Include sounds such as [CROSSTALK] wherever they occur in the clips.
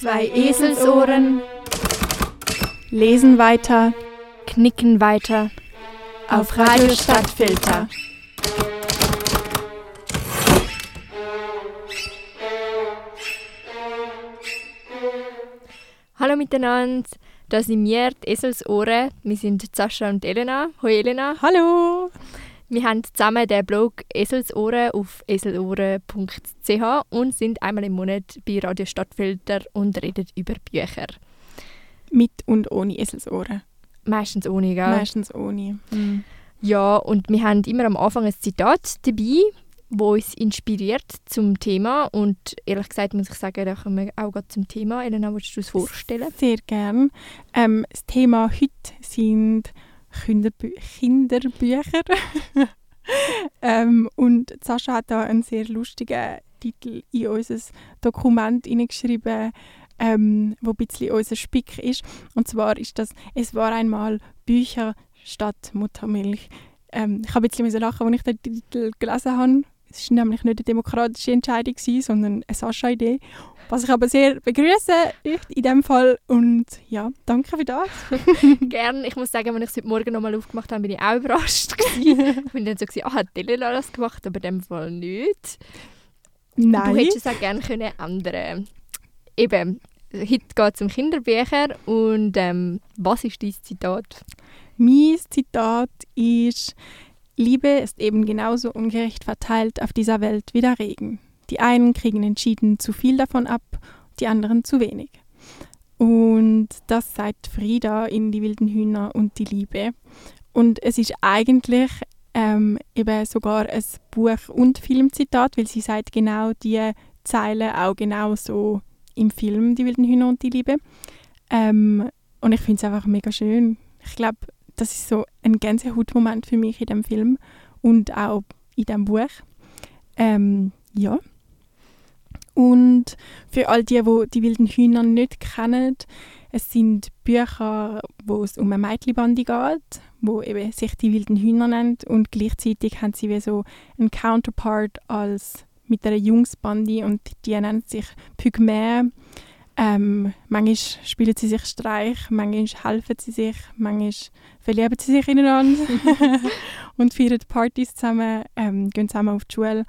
Zwei Eselsohren lesen weiter knicken weiter auf Radio Stadtfilter. Hallo miteinander, das sind wir, die Eselsohren. Wir sind Sascha und Elena. Hoi Elena. Hallo! Wir haben zusammen den Blog Eselsohren auf eselohren.ch und sind einmal im Monat bei Radio Stadtfilter und reden über Bücher. Mit und ohne Eselsohren. Meistens ohne, gell? Meistens ohne. Mhm. Ja, und wir haben immer am Anfang ein Zitat dabei, wo uns inspiriert zum Thema. Und ehrlich gesagt muss ich sagen, da kommen wir auch gerade zum Thema. Elena, willst du es vorstellen? Sehr gern. Ähm, das Thema heute sind Kinderbü Kinderbücher. [LAUGHS] ähm, und Sascha hat da einen sehr lustigen Titel in unser Dokument hineingeschrieben, ähm, wo ein bisschen unser Spick ist. Und zwar ist das «Es war einmal Bücher statt Muttermilch». Ähm, ich habe ein bisschen lachen, als ich den Titel gelesen habe. Es war nämlich nicht eine demokratische Entscheidung, sondern eine Sascha-Idee. Was ich aber sehr begrüße in dem Fall. Und ja, danke für das. [LAUGHS] Gerne. Ich muss sagen, als ich es heute Morgen nochmal aufgemacht habe, bin ich auch überrascht. gewesen. [LAUGHS] ich bin dann so, gewesen, ah, hat Elena das gemacht, aber in dem Fall nicht. Nein. Du hättest es auch gerne können ändern Eben, heute geht es um Kinderbücher. Und ähm, was ist dein Zitat? Mein Zitat ist, Liebe ist eben genauso ungerecht verteilt auf dieser Welt wie der Regen. Die einen kriegen entschieden zu viel davon ab, die anderen zu wenig. Und das sagt Frieda in Die wilden Hühner und die Liebe. Und es ist eigentlich ähm, eben sogar ein Buch- und Filmzitat, weil sie sagt genau die Zeile auch genau so im Film Die wilden Hühner und die Liebe. Ähm, und ich finde es einfach mega schön. Ich glaube, das ist so ein Gänsehautmoment für mich in dem Film und auch in dem Buch. Ähm, ja. Und für all die, die die wilden Hühner nicht kennen, es sind Bücher, wo es um eine Mädchenbande geht, wo eben sich die wilden Hühner nennt. Und gleichzeitig haben sie wie so einen Counterpart als mit einer Jungsbande und die nennt sich Pygmäe. Ähm, manchmal spielen sie sich Streich, manchmal helfen sie sich, manchmal verlieben sie sich ineinander. [LAUGHS] [LAUGHS] Und feiern Partys zusammen, ähm, gehen zusammen auf die Schule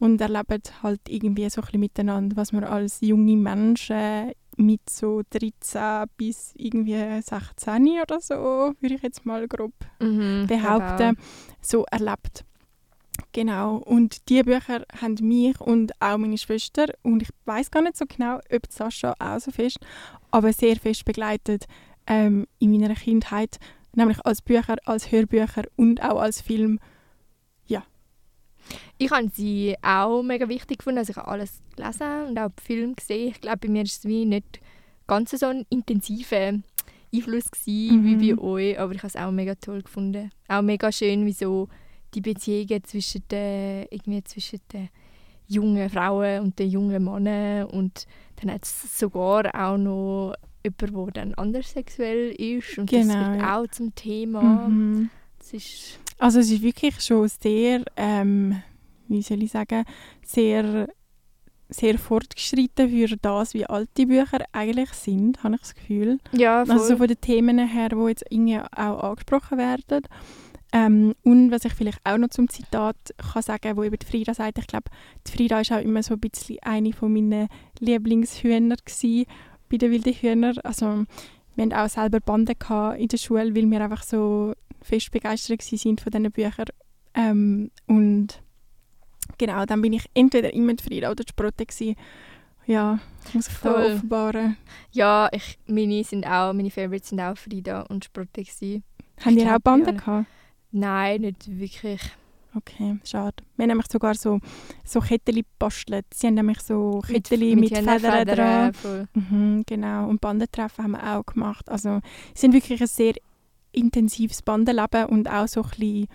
und erleben halt irgendwie so ein bisschen miteinander, was man als junge Menschen mit so 13 bis irgendwie 16 oder so, würde ich jetzt mal grob Mhm, behaupten, so erlebt. Genau, und die Bücher haben mich und auch meine Schwester und ich weiß gar nicht so genau, ob Sascha auch so fest, aber sehr fest begleitet ähm, in meiner Kindheit, nämlich als Bücher, als Hörbücher und auch als Film. Ich habe sie auch mega wichtig gefunden. Also ich habe alles gelesen und auch den Film gesehen. Ich glaube, bei mir war es wie nicht ganz so ein intensiver Einfluss gewesen, Mhm. wie bei euch, aber ich habe es auch mega toll gefunden. Auch mega schön, wie so die Beziehungen zwischen den, irgendwie zwischen den jungen Frauen und den jungen Männern und dann hat es sogar auch noch jemanden, der dann anders sexuell ist und das Genau, wird ja. auch zum Thema. Mhm. Das ist Also es ist wirklich schon sehr, ähm, wie soll ich sagen, sehr, sehr fortgeschritten für das, wie alt die Bücher eigentlich sind, habe ich das Gefühl. ja voll. Also so von den Themen her, die jetzt irgendwie auch angesprochen werden. Ähm, und was ich vielleicht auch noch zum Zitat kann sagen, wo eben die Frida sagt, ich glaube, die Frida ist auch immer so ein bisschen eine von meinen Lieblingshühner gewesen bei den wilden Hühnern. Also wir hatten auch selber Bande in der Schule, weil wir einfach so fest begeistert sind von diesen Büchern. Ähm, und genau, dann bin ich entweder immer die Frida oder die Sprotte gewesen. Ja, muss ich da Voll. offenbaren. Ja, ich, meine, sind auch, meine Favorites sind auch Frida und Sprotte. gewesen. Haben ihr glaub, auch Bande gehabt? Nein, nicht wirklich. Okay, schade. Wir haben nämlich sogar so, so Kettchen gebastelt. Sie haben nämlich so Mit- Kettchen mit, Federn dran. Mhm, genau. Und Bandentreffen haben wir auch gemacht. Also sie sind wirklich ein sehr intensives Bandenleben und auch so ein bisschen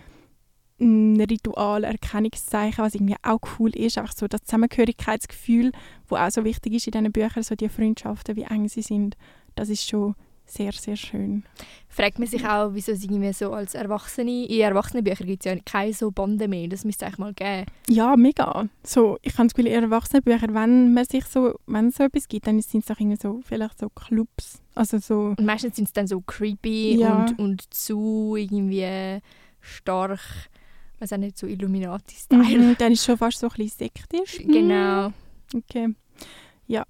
ein Ritual, Erkennungszeichen, was irgendwie auch cool ist. Einfach so das Zusammengehörigkeitsgefühl, wo auch so wichtig ist in diesen Büchern, so die Freundschaften, wie eng sie sind. Das ist schon sehr, sehr schön. Fragt man sich auch, wieso sie irgendwie so als Erwachsene, in Erwachsenenbüchern gibt es ja keine so Bande mehr, das müsste es eigentlich mal geben. Ja, mega. So, ich habe das Gefühl, in Erwachsenenbüchern, wenn man sich so, wenn es so etwas gibt, dann sind es doch irgendwie so, vielleicht so Clubs, also so... Und meistens sind es dann so creepy Ja. und, und zu irgendwie stark, was auch nicht, so Illuminati-Style. Mhm, dann ist es schon fast so ein bisschen sektisch. Genau. Okay. Ja.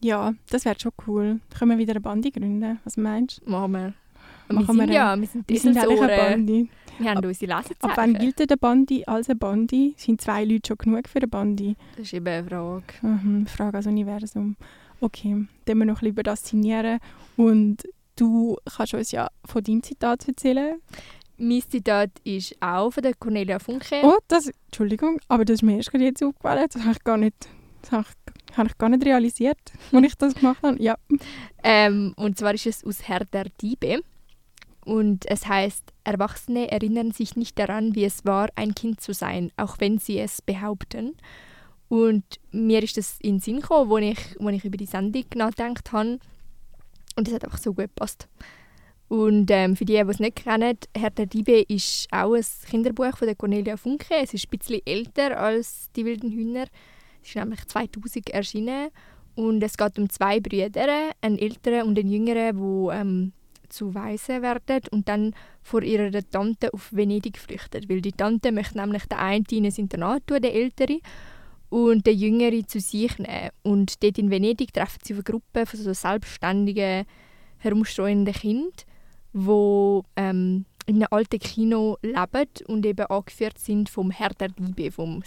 Ja, das wäre schon cool. Können wir wieder eine Bande gründen? Was meinst du? Machen wir. Wir Machen sind wir ja, wir sind Wir sind eigentlich eine. Bande. Wir haben Ab- unsere Ab wann Lesezeichen. gilt eine Bande als eine Bande? Sind zwei Leute schon genug für eine Bande? Das ist eben eine Frage. Mhm, Frage ans Universum. Okay, dann wir noch ein bisschen über das signieren. Und du kannst uns ja von deinem Zitat erzählen. Mein Zitat ist auch von der Cornelia Funke. Oh, das, Entschuldigung, aber das ist mir erst gerade jetzt aufgefallen. Das habe ich gar nicht, das habe ich, habe ich gar nicht realisiert, [LAUGHS] als ich das gemacht habe. Ja. Ähm, und zwar ist es aus Herr der Diebe. Und es heißt, Erwachsene erinnern sich nicht daran, wie es war, ein Kind zu sein, auch wenn sie es behaupten. Und mir ist das in den Sinn gekommen, als ich, als ich über die Sendung nachgedacht habe. Und es hat einfach so gut gepasst. Und ähm, für die, die es nicht kennen, Herr der Diebe ist auch ein Kinderbuch von der Cornelia Funke. Es ist ein bisschen älter als «Die wilden Hühner». Es ist nämlich 2000 erschienen. Und es geht um zwei Brüder, einen älteren und einen jüngeren, die ähm, zu Waisen werden und dann vor ihrer Tante auf Venedig flüchten. Weil die Tante möchte nämlich den einen in ein Internat tun, der ältere, und den jüngeren zu sich nehmen. Und dort in Venedig treffen sie auf eine Gruppe von so selbstständigen, herumstehenden Kindern, die ähm, in einem alten Kino leben und eben angeführt sind vom Herr der Diebe, vom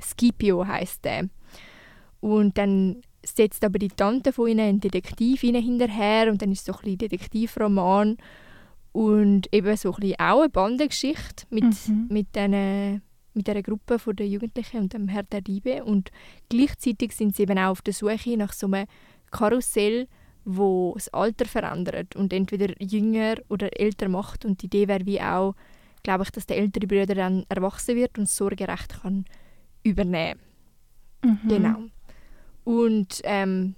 Scipio heisst der. Und dann setzt aber die Tante von ihnen einen Detektiv ihnen hinterher und dann ist es so ein bisschen Detektivroman und eben so ein bisschen auch eine Bandengeschichte mit, Mhm. mit, diesen, mit dieser Gruppe von der Jugendlichen und dem Herr der Diebe und gleichzeitig sind sie eben auch auf der Suche nach so einem Karussell, wo das Alter verändert und entweder jünger oder älter macht und die Idee wäre wie auch, glaube ich, dass der ältere Bruder dann erwachsen wird und Sorgerecht kann übernehmen Mhm. Genau. Und ähm,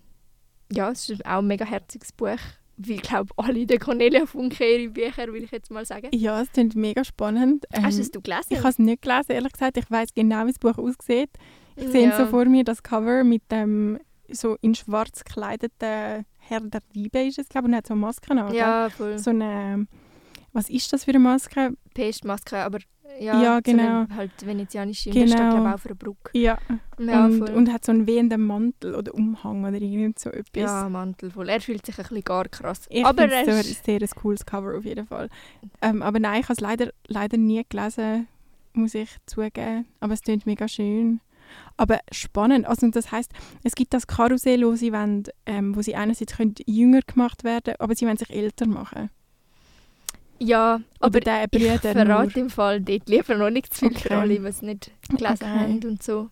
ja, es ist auch ein mega herziges Buch. Wie ich glaube, alle der Cornelia Funke ihre Bücher, will ich jetzt mal sagen. Ja, es klingt mega spannend. Ähm, Hast du es du gelesen? ich habe es nicht gelesen, ehrlich gesagt. Ich weiß genau, wie das Buch aussieht. Ich sehe ja. so vor mir das Cover mit dem so in schwarz gekleideten Herr der Diebe ist es, glaube ich, und hat so eine Maske an. Ja, voll. So eine, was ist das für eine Maske? Pestmaske, aber ja, Ja, so genau. eine halt venezianische. Genau. glaube ich, auch auf einer Brücke. Ja, Ja, und, voll. und hat so einen wehenden Mantel oder Umhang oder irgend so etwas. ja, Mantel voll. Er fühlt sich ein bisschen gar krass. Ich aber er es ist, sehr, sehr ein cooles Cover auf jeden Fall. Ähm, aber nein, ich habe es leider, leider nie gelesen, muss ich zugeben. Aber es klingt mega schön. Aber spannend. Also das heißt, es gibt das Karussell, wo sie, wollen, ähm, wo sie einerseits können jünger gemacht werden aber sie wollen sich älter machen. Ja, aber der ich verrate im Fall dort lieber noch nicht zu viel Okay. für alle, es nicht gelesen Okay. haben und so.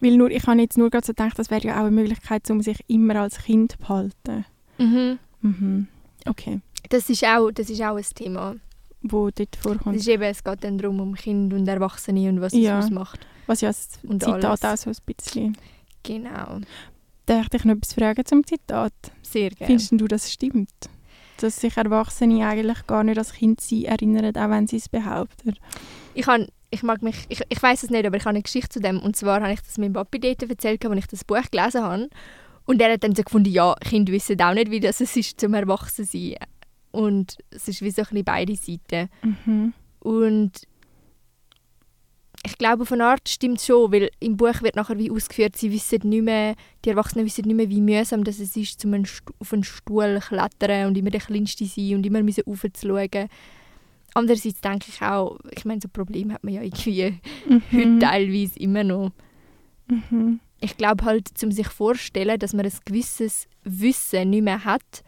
Weil nur, ich habe jetzt nur gerade so gedacht, das wäre ja auch eine Möglichkeit, um sich immer als Kind zu behalten. Mhm. Mhm. Okay. Das, ist auch, das ist auch ein Thema. Wo dort Das vorkommt. ist eben, es geht dann darum, um Kinder und Erwachsene und was Ja. es ausmacht. Was ja das Und Zitat alles. auch so ein bisschen... Genau. Darf ich dich noch etwas fragen zum Zitat? Sehr gerne. Findest du, das stimmt? Dass sich Erwachsene eigentlich gar nicht als Kind sein erinnern, auch wenn sie es behaupten. Ich, han, ich mag mich, ich, ich weiß es nicht, aber ich habe eine Geschichte zu dem. Und zwar habe ich das meinem Papi dort erzählt, als ich das Buch gelesen habe. Und er hat dann so gefunden, ja, Kinder wissen auch nicht, wie das es ist, zum Erwachsensein. Und es ist wie so ein bisschen beide Seiten. Mhm. Und ich glaube, von Art stimmt schon, weil im Buch wird nachher wie ausgeführt, sie wissen nicht mehr, die Erwachsenen wissen nicht mehr, wie mühsam das es ist, zum auf einen Stuhl zu klettern und immer der Kleinste sein und immer müssen raufzuschauen. Andererseits denke ich auch, ich meine, so Probleme hat man ja irgendwie [LAUGHS] heute Mhm. teilweise immer noch. Mhm. Ich glaube halt, um sich vorzustellen, dass man ein gewisses Wissen nicht mehr hat,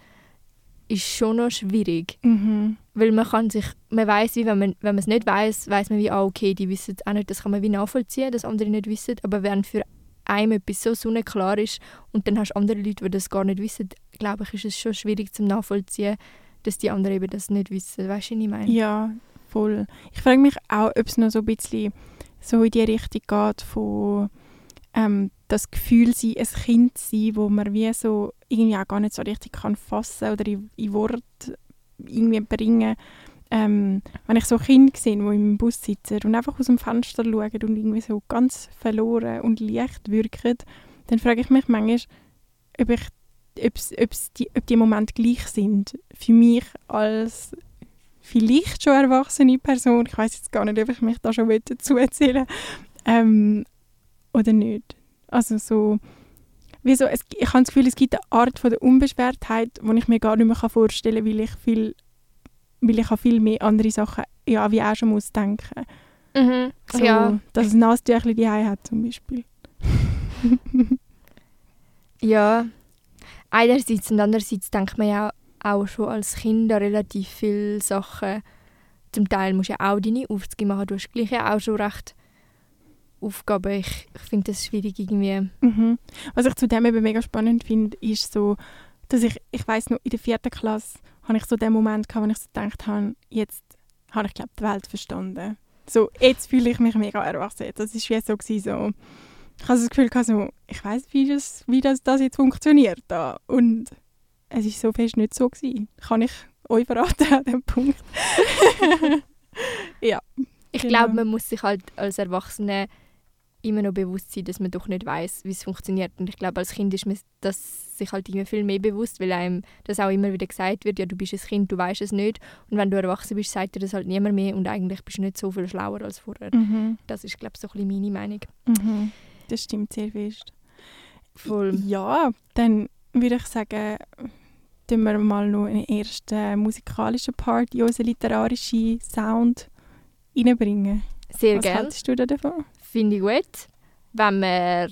ist schon noch schwierig. Mhm. Weil man kann sich, man weiß wie, wenn man, wenn man es nicht weiß, weiß man wie, ah, okay, die wissen es auch nicht, das kann man wie nachvollziehen, dass andere nicht wissen. Aber wenn für einem etwas so sonnenklar ist und dann hast du andere Leute, die das gar nicht wissen, glaube ich, ist es schon schwierig zum nachvollziehen, dass die anderen eben das nicht wissen. Weißt du, was ich meine? Ja, voll. Ich frage mich auch, ob es noch so ein bisschen so in die Richtung geht von, ähm, das Gefühl sein, ein Kind sein, wo man wie so irgendwie auch gar nicht so richtig kann fassen oder in, in Wort irgendwie bringen. Ähm, wenn ich so Kinder sehe, die im Bus sitzen und einfach aus dem Fenster schauen und irgendwie so ganz verloren und leicht wirken, dann frage ich mich manchmal, ob, ich, ob's, ob's die, ob die Momente gleich sind. Für mich als vielleicht schon erwachsene Person, ich weiß jetzt gar nicht, ob ich mich da schon dazu erzählen ähm, oder nicht. Also so, wie so, es, ich habe das Gefühl, es gibt eine Art von der Unbeschwertheit, die ich mir gar nicht mehr vorstellen kann, weil ich viel, weil ich an viel mehr andere Sachen, ja, wie auch schon muss denken. Mhm. So, Ja. Dass es Nasentüchli die hat zum Beispiel. [LAUGHS] Ja, einerseits und andererseits denkt man ja auch schon als Kind an relativ viele Sachen. Zum Teil musst du ja auch deine Aufgaben machen. Du hast gleich ja auch schon recht Aufgaben. Ich, ich finde das schwierig irgendwie. Mhm. Was ich zu dem eben mega spannend finde, ist so, dass ich, ich weiß noch, in der vierten Klasse habe ich so den Moment gehabt, wo ich so gedacht habe, jetzt habe ich glaube die Welt verstanden. So, jetzt fühle ich mich mega erwachsen. Das ist wie so, gewesen, so ich habe das Gefühl gehabt, so, ich weiß, wie das, wie das, das jetzt funktioniert da. Und es ist so fest nicht so gewesen. Kann ich euch verraten an dem Punkt? [LAUGHS] [LAUGHS] [LAUGHS] ja. Ich Genau. glaube, man muss sich halt als Erwachsene immer noch bewusst sein, dass man doch nicht weiß, wie es funktioniert. Und ich glaube, als Kind ist man das sich halt irgendwie viel mehr bewusst, weil einem das auch immer wieder gesagt wird, ja, du bist ein Kind, du weißt es nicht. Und wenn du erwachsen bist, sagt dir das halt niemand mehr und eigentlich bist du nicht so viel schlauer als vorher. Mhm. Das ist, glaube ich, so ein bisschen meine Meinung. Mhm. Das stimmt sehr fest. Voll. Ja, dann würde ich sagen, tun wir mal noch einen ersten musikalischen Part in unseren literarischen Sound reinbringen. Sehr Was gerne. hältst du da davon? Finde ich gut. Wenn wir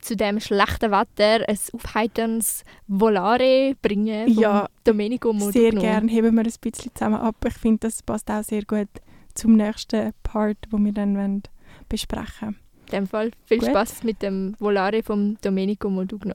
zu dem schlechten Wetter ein aufheiterndes Volare bringen vom Ja, Domenico Sehr Modugno. gerne heben wir ein bisschen zusammen ab. Ich finde, das passt auch sehr gut zum nächsten Part, wo wir dann wollen besprechen In dem Fall viel Gut. Spaß mit dem Volare vom Domenico Modugno.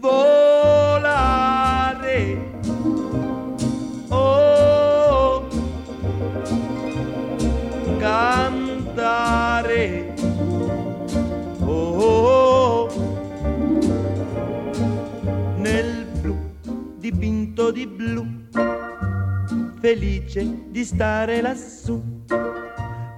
volare. Oh, cantare. Oh, nel blu dipinto di blu, felice di stare lassù.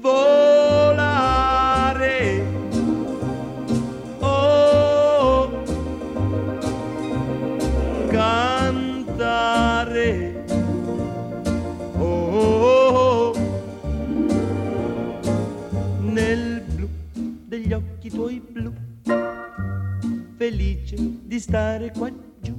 Volare. Oh, cantare. Oh, nel blu degli occhi tuoi blu, felice di stare qua giù.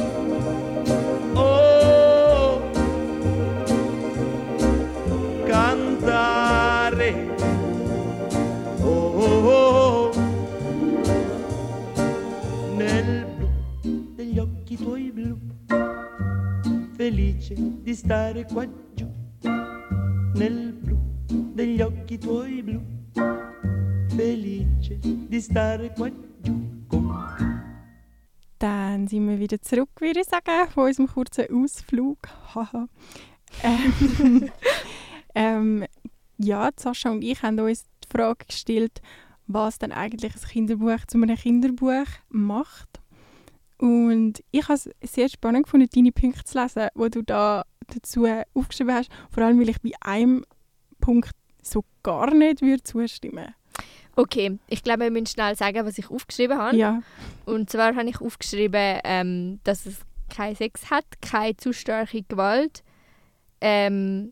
Felice di stare qua giù nel blu degli occhi tuoi blu, felice di stare qua giù con. Dann sind wir wieder zurück, würde ich sagen, von unserem kurzen Ausflug. Ähm, [LAUGHS] ähm, ja, Sascha und ich haben uns die Frage gestellt, was denn eigentlich ein Kinderbuch zu einem Kinderbuch macht. Und ich habe es sehr spannend gefunden, deine Punkte zu lesen, die du da dazu aufgeschrieben hast. Vor allem, weil ich bei einem Punkt so gar nicht würde zustimmen Okay, ich glaube, wir müssen schnell sagen, was ich aufgeschrieben habe. Ja. Und zwar habe ich aufgeschrieben, ähm, dass es keinen Sex hat, keine zu starke Gewalt, ähm,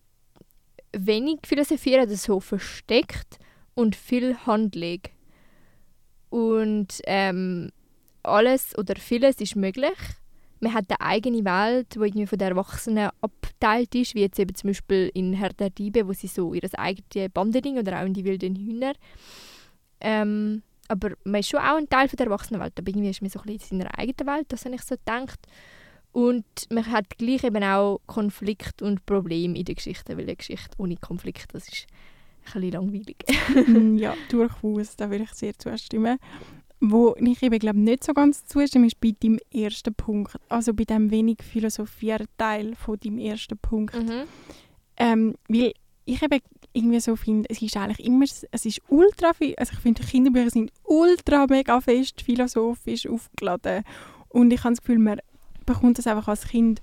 wenig Philosophieren, das so versteckt und viel Handlung. Und ähm, alles oder vieles ist möglich. Man hat eine eigene Welt, die irgendwie von den Erwachsenen abgeteilt ist, wie jetzt eben zum Beispiel in Herr der Diebe, wo sie so ihr eigenes Bandering oder auch in die wilden Hühner. Ähm, aber man ist schon auch ein Teil von der Erwachsenenwelt, aber irgendwie ist man so ein bisschen in seiner eigenen Welt, das habe ich so gedacht. Und man hat gleich eben auch Konflikt und Probleme in der Geschichte, weil eine Geschichte ohne Konflikt, das ist ein bisschen langweilig. [LAUGHS] Ja, durchaus, da würde ich sehr zustimmen. Wo ich eben glaube nicht so ganz zustimme, ist bei deinem ersten Punkt. Also bei dem wenig philosophieren Teil von deinem ersten Punkt. Mhm. Ähm, weil ich eben irgendwie so finde, es ist eigentlich immer, es ist ultra also ich finde Kinderbücher sind ultra mega fest philosophisch aufgeladen und ich habe das Gefühl, man bekommt das einfach als Kind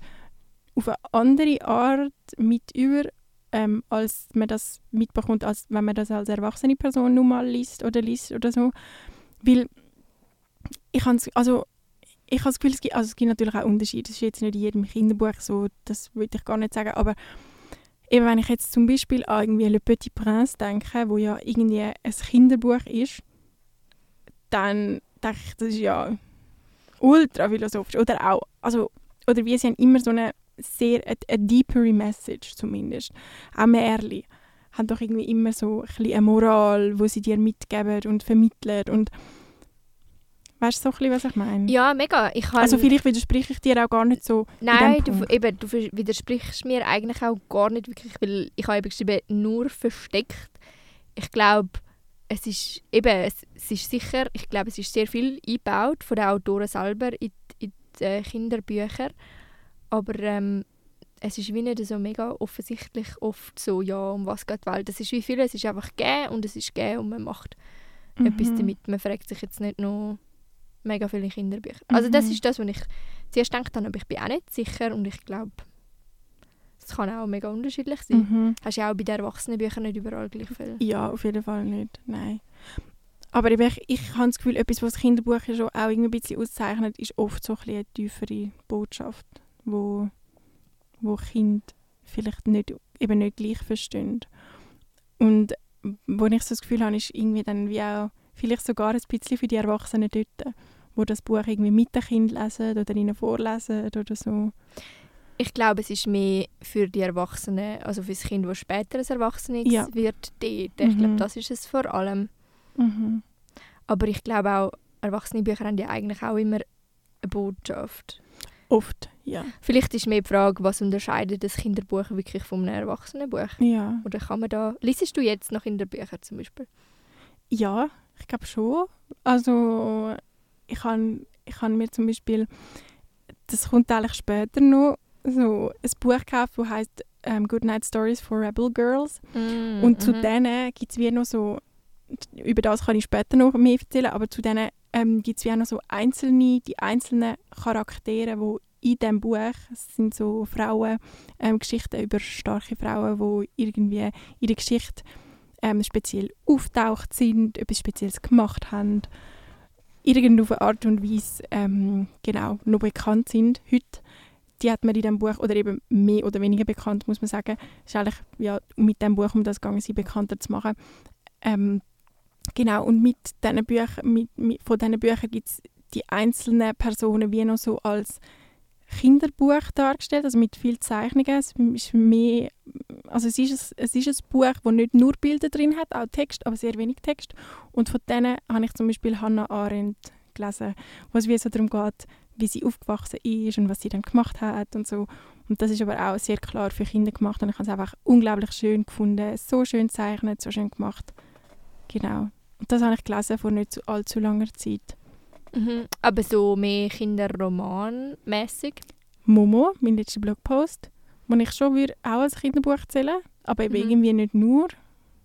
auf eine andere Art mit über, ähm, als man das mitbekommt, als wenn man das als erwachsene Person nun mal liest oder liest oder so. Weil ich habe also ich habe das Gefühl, es gibt, also es gibt natürlich auch Unterschiede. Es ist jetzt nicht in jedem Kinderbuch so, das würde ich gar nicht sagen, aber eben wenn ich jetzt zum Beispiel an irgendwie Le Petit Prince denke, wo ja irgendwie ein Kinderbuch ist, dann denke ich, das ist ja ultra philosophisch. Oder auch, also, oder wie sie haben immer so eine sehr, eine, eine deepere Message zumindest. Auch Märchen haben doch irgendwie immer so ein bisschen eine Moral, wo sie dir mitgeben und vermitteln und Weißt du so ein bisschen, was ich meine? Ja, mega. Ich kann, Also vielleicht widerspreche ich dir auch gar nicht so in Nein, du, eben, du widersprichst mir eigentlich auch gar nicht wirklich, weil ich habe eben geschrieben, nur versteckt. Ich glaube, es ist eben, es, es ist sicher, ich glaube, es ist sehr viel eingebaut von den Autoren selber in, in die äh, Kinderbücher, aber ähm, es ist wie nicht so mega offensichtlich oft so, ja, um was geht die Welt. Es ist wie viel, es ist einfach gegeben und es ist gegeben und man macht etwas Mhm. damit. Man fragt sich jetzt nicht noch mega viele Kinderbücher. Also das Mhm. ist das, was ich zuerst gedacht habe, aber ich bin auch nicht sicher und ich glaube, es kann auch mega unterschiedlich sein. Mhm. Hast ja auch bei den Erwachsenenbüchern nicht überall gleich viel. Ja, auf jeden Fall nicht. Nein. Aber ich, ich habe das Gefühl, etwas, was Kinderbuch ja schon auch irgendwie ein bisschen auszeichnet, ist oft so ein bisschen eine tiefere Botschaft, wo, wo Kinder vielleicht nicht, eben nicht gleich verstehen. Und wo ich so das Gefühl habe, ist irgendwie dann wie auch vielleicht sogar ein bisschen für die Erwachsenen dort, wo das Buch irgendwie mit den Kindern lesen oder ihnen vorlesen oder so. Ich glaube, es ist mehr für die Erwachsenen, also für das Kind, das später ein Erwachsenes Ja. wird, dort. Ich glaube, Mhm. das ist es vor allem. Mhm. Aber ich glaube auch, Erwachsenenbücher haben ja eigentlich auch immer eine Botschaft. Oft, ja. Vielleicht ist mehr die Frage, was unterscheidet das Kinderbuch wirklich von einem Erwachsenenbuch? Ja. Oder kann man da... Liesest du jetzt noch Kinderbücher zum Beispiel? Ja, ich glaube schon. Also ich habe ich han mir zum Beispiel, das kommt eigentlich später noch, so ein Buch gekauft, das heißt ähm, Good Night Stories for Rebel Girls. Und zu Mhm. denen gibt es wie noch so, über das kann ich später noch mehr erzählen, aber zu denen ähm, gibt es wie auch noch so einzelne, die einzelnen Charaktere, die in diesem Buch. Es sind so Frauen, ähm, Geschichten über starke Frauen, die irgendwie ihre Geschichte ähm, speziell auftaucht sind, etwas Spezielles gemacht haben, irgendeine Art und Weise ähm, genau, noch bekannt sind heute. Die hat man in diesem Buch, oder eben mehr oder weniger bekannt, muss man sagen. Ist eigentlich ja, mit dem Buch um das gegangen, sie bekannter zu machen. Ähm, genau, und mit diesen Büchern, mit, mit, von diesen Büchern gibt es die einzelnen Personen wie noch so als Kinderbuch dargestellt, also mit viel Zeichnungen. Es ist mehr, also es ist, ein, es ist ein Buch, das nicht nur Bilder drin hat, auch Text, aber sehr wenig Text. Und von denen habe ich zum Beispiel Hannah Arendt gelesen, wo es wie so darum geht, wie sie aufgewachsen ist und was sie dann gemacht hat und so. Und das ist aber auch sehr klar für Kinder gemacht und ich habe es einfach unglaublich schön gefunden, so schön gezeichnet, so schön gemacht. Genau. Und das habe ich gelesen vor nicht allzu langer Zeit. Mhm. Aber so mehr Kinderroman-mäßig? Momo, mein letzter Blogpost, den ich schon würde auch als Kinderbuch zählen aber eben mhm. irgendwie nicht nur.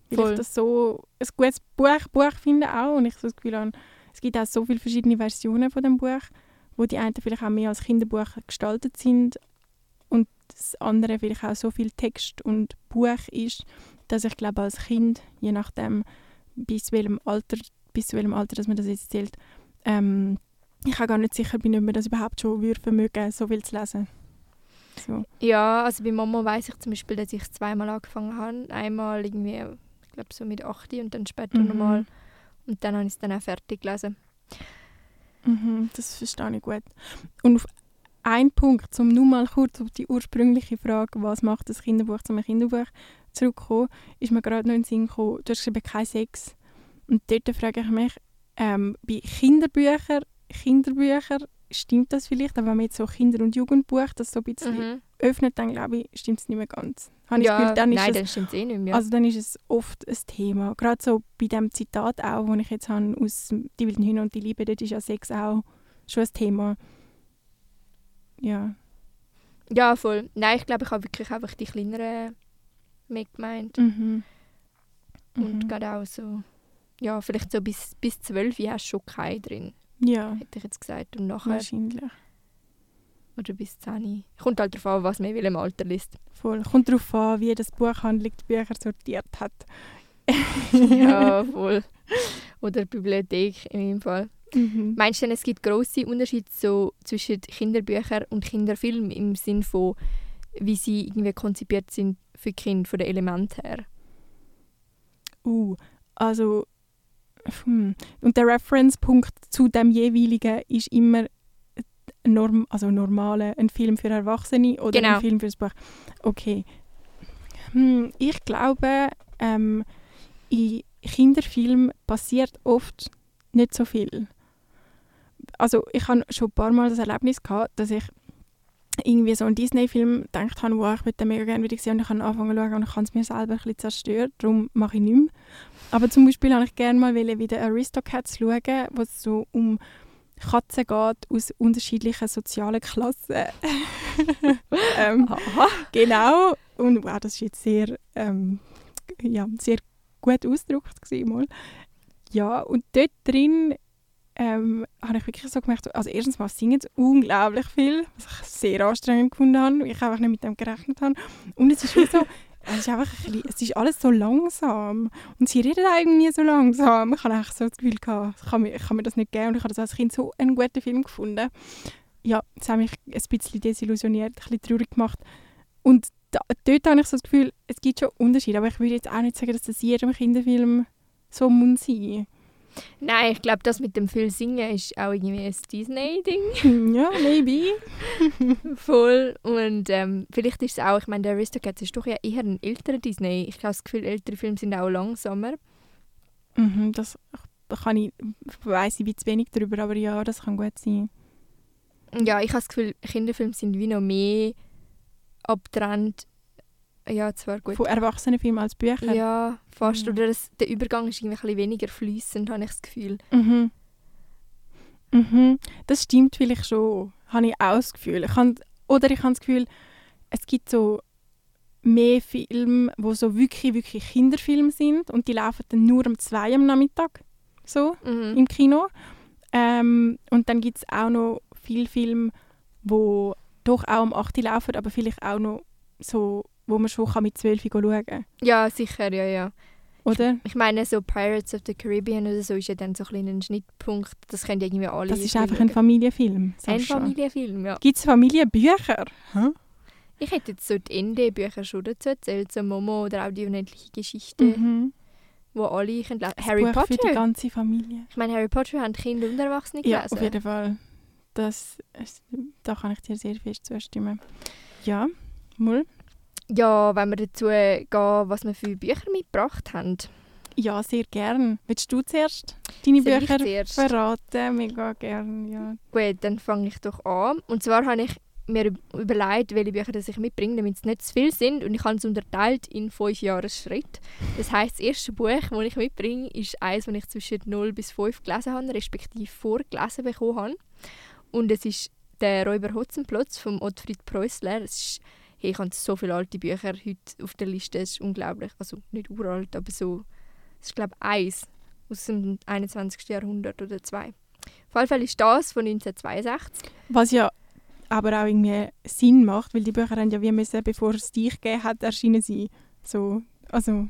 Weil Voll. ich das so ein gutes Buch, Buch finde auch und ich so das Gefühl habe, es gibt auch so viele verschiedene Versionen von dem Buch, wo die einen vielleicht auch mehr als Kinderbuch gestaltet sind und das andere vielleicht auch so viel Text und Buch ist, dass ich glaube als Kind, je nachdem bis welchem Alter, bis welchem Alter, dass man das jetzt zählt, ähm, ich auch gar nicht sicher bin, ob man das überhaupt schon würde vermögen, so viel zu lesen. So. Ja, also bei Mama weiß ich zum Beispiel, dass ich zweimal angefangen habe. Einmal irgendwie, ich glaube so mit 8 und dann später mhm. nochmal. Und dann habe ich es dann auch fertig gelesen. Mhm, das verstehe ich gut. Und auf einen Punkt, um nur mal kurz auf die ursprüngliche Frage, was macht das Kinderbuch zu einem Kinderbuch, zurückzukommen, ist mir gerade noch in den Sinn gekommen, du hast geschrieben, kein Sex. Und dort frage ich mich, ähm, bei Kinderbüchern, Kinderbücher stimmt das vielleicht, aber wenn man jetzt so Kinder- und Jugendbuch das so ein bisschen mhm. öffnet, dann glaube ich, stimmt es nicht mehr ganz. Habe ja, Gefühl, dann nein, es, dann stimmt es eh nicht mehr. Also dann ist es oft ein Thema. Gerade so bei dem Zitat auch, das ich jetzt habe aus «Die wilden Hühner und die Liebe», dort ist ja Sex auch schon ein Thema. Ja. Ja, voll. Nein, ich glaube, ich habe wirklich einfach die kleineren mitgemeint. Mhm. Und mhm. gerade auch so ja, vielleicht so bis, bis 12 hast du schon keine drin. Ja. Hätte ich jetzt gesagt. Und nachher, Wahrscheinlich. Oder bis 10. Kommt halt darauf an, was man in im Alter liest. Voll. Kommt darauf an, wie das Buchhandlung die Bücher sortiert hat. [LAUGHS] ja, [LAUGHS] voll. Oder Bibliothek in meinem Fall. Mhm. Meinst du denn, es gibt grosse Unterschiede so zwischen Kinderbüchern und Kinderfilmen im Sinne von, wie sie irgendwie konzipiert sind für Kinder, von den Elementen her? Uh, also hm. Und der Referenzpunkt zu dem jeweiligen ist immer norm, also normale, ein Film für Erwachsene oder genau. ein Film für das Buch. Okay. Hm, ich glaube, ähm, in Kinderfilmen passiert oft nicht so viel. Also ich habe schon ein paar Mal das Erlebnis gehabt, dass ich irgendwie so einen Disney-Film gedacht habe, wow, ich würde den mega gerne wieder sehen und ich habe angefangen zu schauen und ich habe es mir selber ein bisschen zerstört, darum mache ich nicht mehr. Aber zum Beispiel habe ich gerne mal wieder Aristocats schauen, wo es so um Katzen geht aus unterschiedlichen sozialen Klassen. [LAUGHS] ähm, genau. Und wow, das war jetzt sehr, ähm, ja, sehr gut ausgedrückt. Mal. Ja, und dort drin ähm, habe ich wirklich so gemerkt, also erstens mal singen sie unglaublich viel, was ich sehr anstrengend gefunden habe, weil ich einfach nicht mit dem gerechnet habe. Und es ist wie so, [LAUGHS] es ist einfach ein bisschen, es ist alles so langsam und sie reden irgendwie so langsam. Ich habe eigentlich so das Gefühl gehabt, ich kann mir, ich kann mir das nicht geben und ich habe das als Kind so einen guten Film gefunden. Ja, das hat mich ein bisschen desillusioniert, ein bisschen traurig gemacht. Und da, dort habe ich so das Gefühl, es gibt schon Unterschiede, aber ich würde jetzt auch nicht sagen, dass das jedem Kinderfilm so muss sein Nein, ich glaube, das mit dem viel Singen ist auch irgendwie ein Disney-Ding. [LAUGHS] Ja, maybe. [LAUGHS] Voll. Und ähm, vielleicht ist es auch, ich meine, der Aristocats ist doch ja eher ein älterer Disney. Ich habe das Gefühl, ältere Filme sind auch langsamer. Mhm, das kann ich, weiß ich zu wenig darüber, aber ja, das kann gut sein. Ja, ich habe das Gefühl, Kinderfilme sind wie noch mehr abtrennt ja, zwar gut. Von Erwachsenenfilmen als Bücher? Ja, fast. Mhm. Oder das, der Übergang ist irgendwie ein weniger fließend, habe ich das Gefühl. Mhm. Mhm. Das stimmt vielleicht schon, habe ich auch das Gefühl. Ich habe, oder ich habe das Gefühl, es gibt so mehr Filme, die so wirklich, wirklich Kinderfilme sind und die laufen dann nur um zwei am Nachmittag so mhm. im Kino. Ähm, und dann gibt es auch noch viele Filme, die doch auch um 8 Uhr laufen, aber vielleicht auch noch so, wo man schon mit 12 Uhr schauen kann. Ja, sicher, ja, ja. Oder? Ich meine, so Pirates of the Caribbean oder so ist ja dann so ein bisschen ein Schnittpunkt. Das können irgendwie alle. Das ist einfach ein schauen. Familienfilm. Ein Sascha. Familienfilm, ja. Gibt es Familienbücher? Hä? Ich hätte jetzt so die ND-Bücher schon dazu erzählt, so Momo oder auch die unendliche Geschichte, Mhm. wo alle können lesen. Harry Buch für die Potter. ganze Familie. Ich meine, Harry Potter haben Kinder und Erwachsene Ja, gelesen. auf jeden Fall. Das, da kann ich dir sehr fest zustimmen. Ja, mal. Ja, wenn wir dazu gehen, was wir für Bücher mitgebracht haben. Ja, sehr gern. Willst du zuerst deine Soll Bücher zuerst? verraten? Mega gern, ja. Gut, dann fange ich doch an. Und zwar habe ich mir üb- überlegt, welche Bücher das ich mitbringe, damit es nicht zu viel sind. Und ich habe es unterteilt in fünf Jahresschritte. Das heisst, das erste Buch, das ich mitbringe, ist eines, das ich zwischen 0 bis 5 gelesen habe, respektive vorgelesen bekommen habe. Und es ist «Der Räuber Hotzenplotz» von Ottfried Preußler. Es ist, hey, ich habe so viele alte Bücher heute auf der Liste, es ist unglaublich. Also nicht uralt, aber so, es ist glaube ich eins aus dem 21. Jahrhundert oder zwei. Auf jeden Fall ist das von 1962. Was ja aber auch irgendwie Sinn macht, weil die Bücher haben ja wie müssen, bevor es dich gegeben hat, erschienen sein. So, also,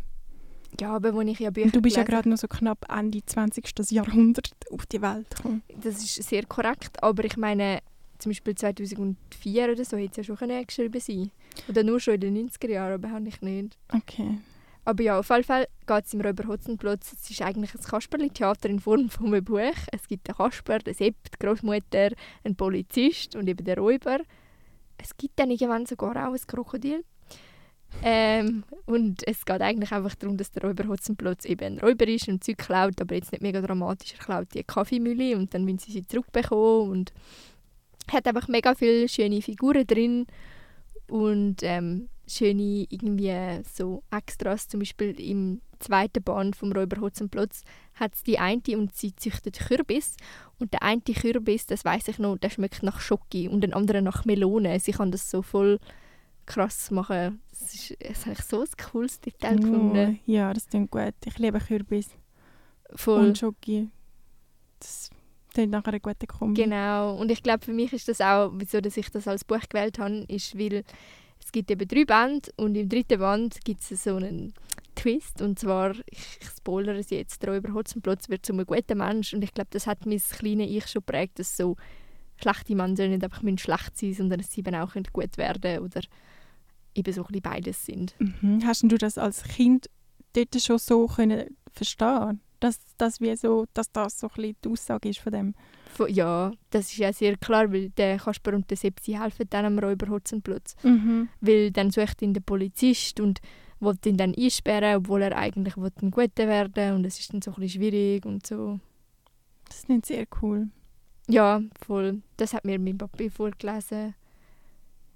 Ja, aber wo ich ja Bücher und du bist ja gerade noch so knapp Ende 20. Jahrhundert auf die Welt gekommen. Das ist sehr korrekt, aber ich meine, zum Beispiel 2004 oder so hätte es ja schon geschrieben sein Oder nur schon in den 90er Jahren, aber habe ich nicht. Okay. Aber ja, auf jeden Fall geht es im Räuber Hotzenplotz. Es ist eigentlich ein Kasperli-Theater in Form von einem Buch. Es gibt den Kasper, den Sepp, die Großmutter, einen Polizist und eben den Räuber. Es gibt dann irgendwann sogar auch ein Krokodil. Ähm, und es geht eigentlich einfach darum, dass der Räuber Hotzenplotz eben ein Räuber ist und Zeug klaut, aber jetzt nicht mega dramatisch. Er klaut die Kaffeemühle und dann müssen sie sie zurückbekommen und hat einfach mega viele schöne Figuren drin und ähm, schöne irgendwie so Extras. Zum Beispiel im zweiten Band vom Räuber Hotzenplotz hat die eine und sie züchtet Kürbis und der eine Kürbis, das weiß ich noch, der schmeckt nach Schoki und der andere nach Melone. Sie kann das so voll krass machen. Das ist, das habe ich so ein cooles Detail gefunden. Oh, ja, das klingt gut. Ich liebe Kürbis Voll. und Schoki. Das klingt nach einer guten Kombi. Genau. Und ich glaube, für mich ist das auch, wieso dass ich das als Buch gewählt habe, ist, weil es gibt eben drei Bände und im dritten Band gibt es so einen Twist. Und zwar, ich, ich spoilere es jetzt, der Räuber Hotzenplotz wird zu einem guten Mensch. Und ich glaube, das hat mein kleines Ich schon geprägt, dass so schlechte Männer nicht einfach müssen schlecht sein sondern dass sie eben auch gut werden oder eben so ein bisschen beides sind. Mhm. Hast du das als Kind dort schon so können verstehen dass, dass, wie so, dass das so ein bisschen die Aussage ist von dem? Ja, das ist ja sehr klar, weil der Kasper und der Sepp, sie helfen dann am Räuber Hotzenplotz. Mhm. weil dann sucht ihn der Polizist und will ihn dann einsperren, obwohl er eigentlich ein Guter werden und es ist dann so ein bisschen schwierig und so. Das ist nicht sehr cool. Ja, voll. Das hat mir mein Papi vorgelesen,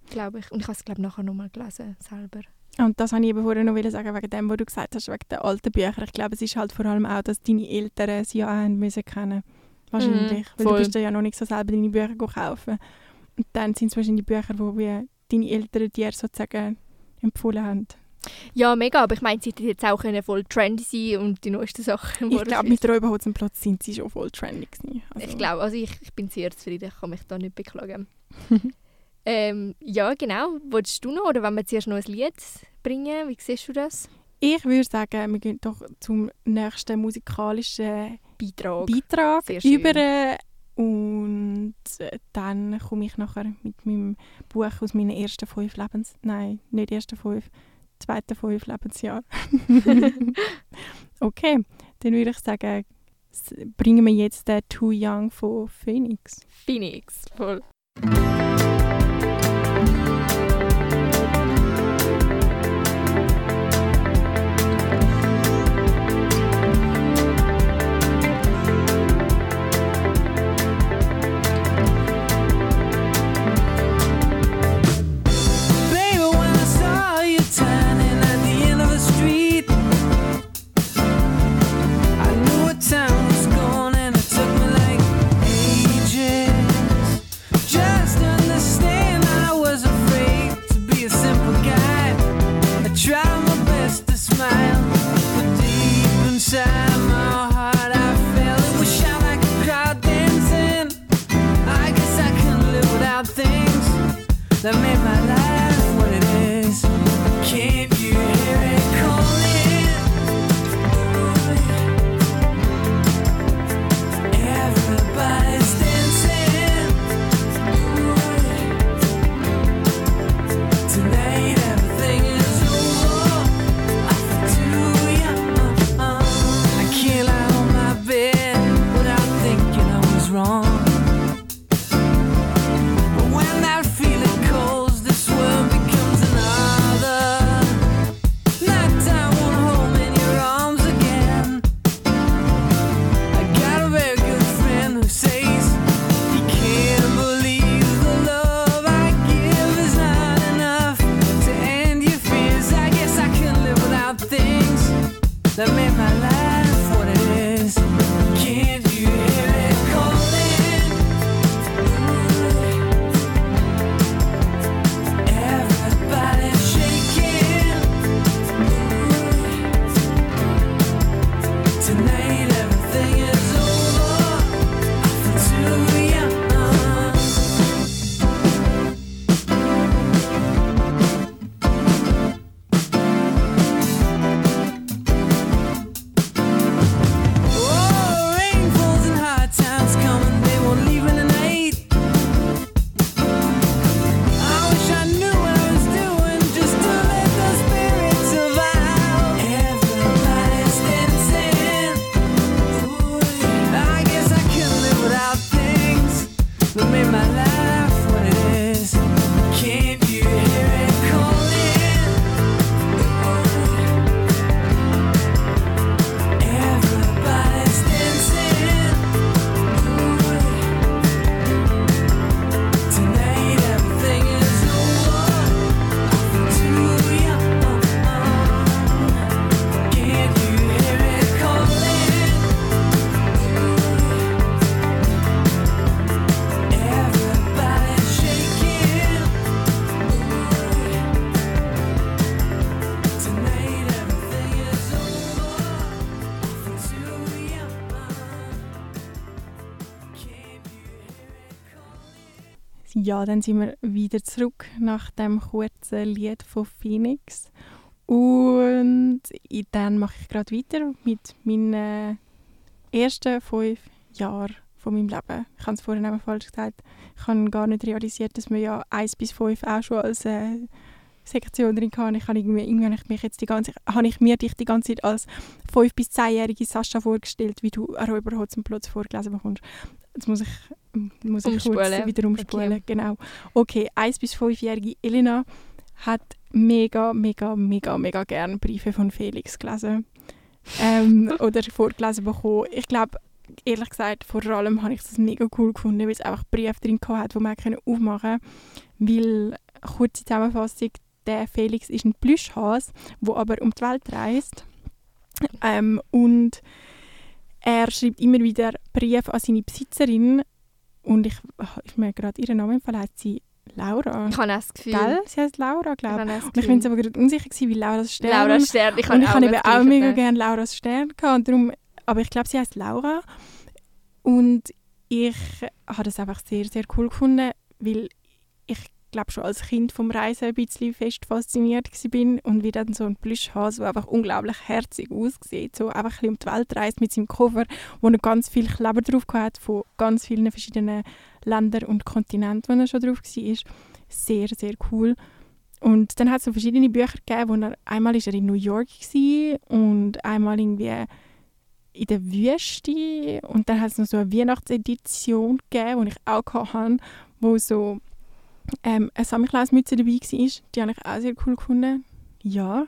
glaube ich. Und ich habe es, glaube ich, nachher nochmal gelesen, selber. Und das wollte ich eben vorher noch sagen, wegen dem, was du gesagt hast, wegen den alten Büchern. Ich glaube, es ist halt vor allem auch, dass deine Eltern sie ja auch haben müssen kennen. Wahrscheinlich. Weil voll. du bist ja noch nicht so selber deine Bücher kaufen. Und dann sind es wahrscheinlich Bücher, die deine Eltern dir sozusagen empfohlen haben. Ja, mega, aber ich meine, sie hätten jetzt auch können voll trendy sein und die neuesten Sachen. Ich glaube, mit Räuberhotzenplatz sind sie schon voll trendy gewesen. Also, Ich glaube, also ich, ich bin sehr zufrieden, ich kann mich da nicht beklagen. [LAUGHS] ähm, ja, genau. Wolltest du noch, oder wenn wir zuerst noch ein Lied bringen, wie siehst du das? Ich würde sagen, wir gehen doch zum nächsten musikalischen Beitrag. Beitrag über. Und äh, dann komme ich nachher mit meinem Buch aus meinen ersten fünf Lebens... Nein, nicht ersten fünf, zweiten fünf Lebensjahr. [LAUGHS] [LAUGHS] okay, dann würde ich sagen, bringen wir jetzt den Too Young von Phoenix. Phoenix, voll. Dann sind wir wieder zurück nach dem kurzen Lied von Phoenix. Und dann mache ich gerade weiter mit meinen ersten fünf Jahren von meinem Leben. Ich habe es vorhin auch falsch gesagt. Ich habe gar nicht realisiert, dass wir ja 1 bis 5 auch schon als äh, Sektion drin hatten. Ich habe irgendwie, irgendwie habe ich mich jetzt die ganze habe ich mir dich die ganze Zeit als 5 bis 10-jährige Sascha vorgestellt, wie du Räuber Hotzenplotz vorgelesen bekommst. Jetzt muss ich, muss ich kurz Umspulen. wieder umspulen. Okay. Genau. Okay, 1 bis 5-jährige Elena hat mega, mega, mega, mega gern Briefe von Felix gelesen. Ähm, [LAUGHS] oder vorgelesen bekommen. Ich glaube, ehrlich gesagt, vor allem habe ich das mega cool gefunden, weil es einfach Briefe drin hat, die man aufmachen konnte. Weil, kurze Zusammenfassung, der Felix ist ein Plüschhas, der aber um die Welt reist. Ähm, und er schreibt immer wieder Briefe an seine Besitzerin. Und ich, ist mir gerade ihren Namen empfallen, heißt sie Laura. Ich habe das Gefühl. Gell? Sie heißt Laura, Ich glaube ich. Und ich bin aber gerade unsicher, gewesen, wie Laura's Stern. Laura Stern. Ich und ich habe eben auch mega gerne Laura's Stern gehabt. Und darum, aber ich glaube, sie heißt Laura. Und ich habe das einfach sehr, sehr cool gefunden, weil ich glaube schon als Kind vom Reisen ein bisschen fest fasziniert bin und wie dann so ein Plüschhase, der einfach unglaublich herzig aussieht, so einfach ein bisschen um die Welt reist mit seinem Koffer, wo er ganz viel Kleber drauf hat von ganz vielen verschiedenen Ländern und Kontinenten, wo er schon drauf war. Sehr, sehr cool. Und dann hat es so verschiedene Bücher gegeben, wo er, einmal ist er in New York und einmal irgendwie in der Wüste und dann hat es noch so eine Weihnachtsedition gegeben, die ich auch hatte, wo so ähm, eine Samichlausmütze dabei war. Die habe ich auch sehr cool gefunden. Ja.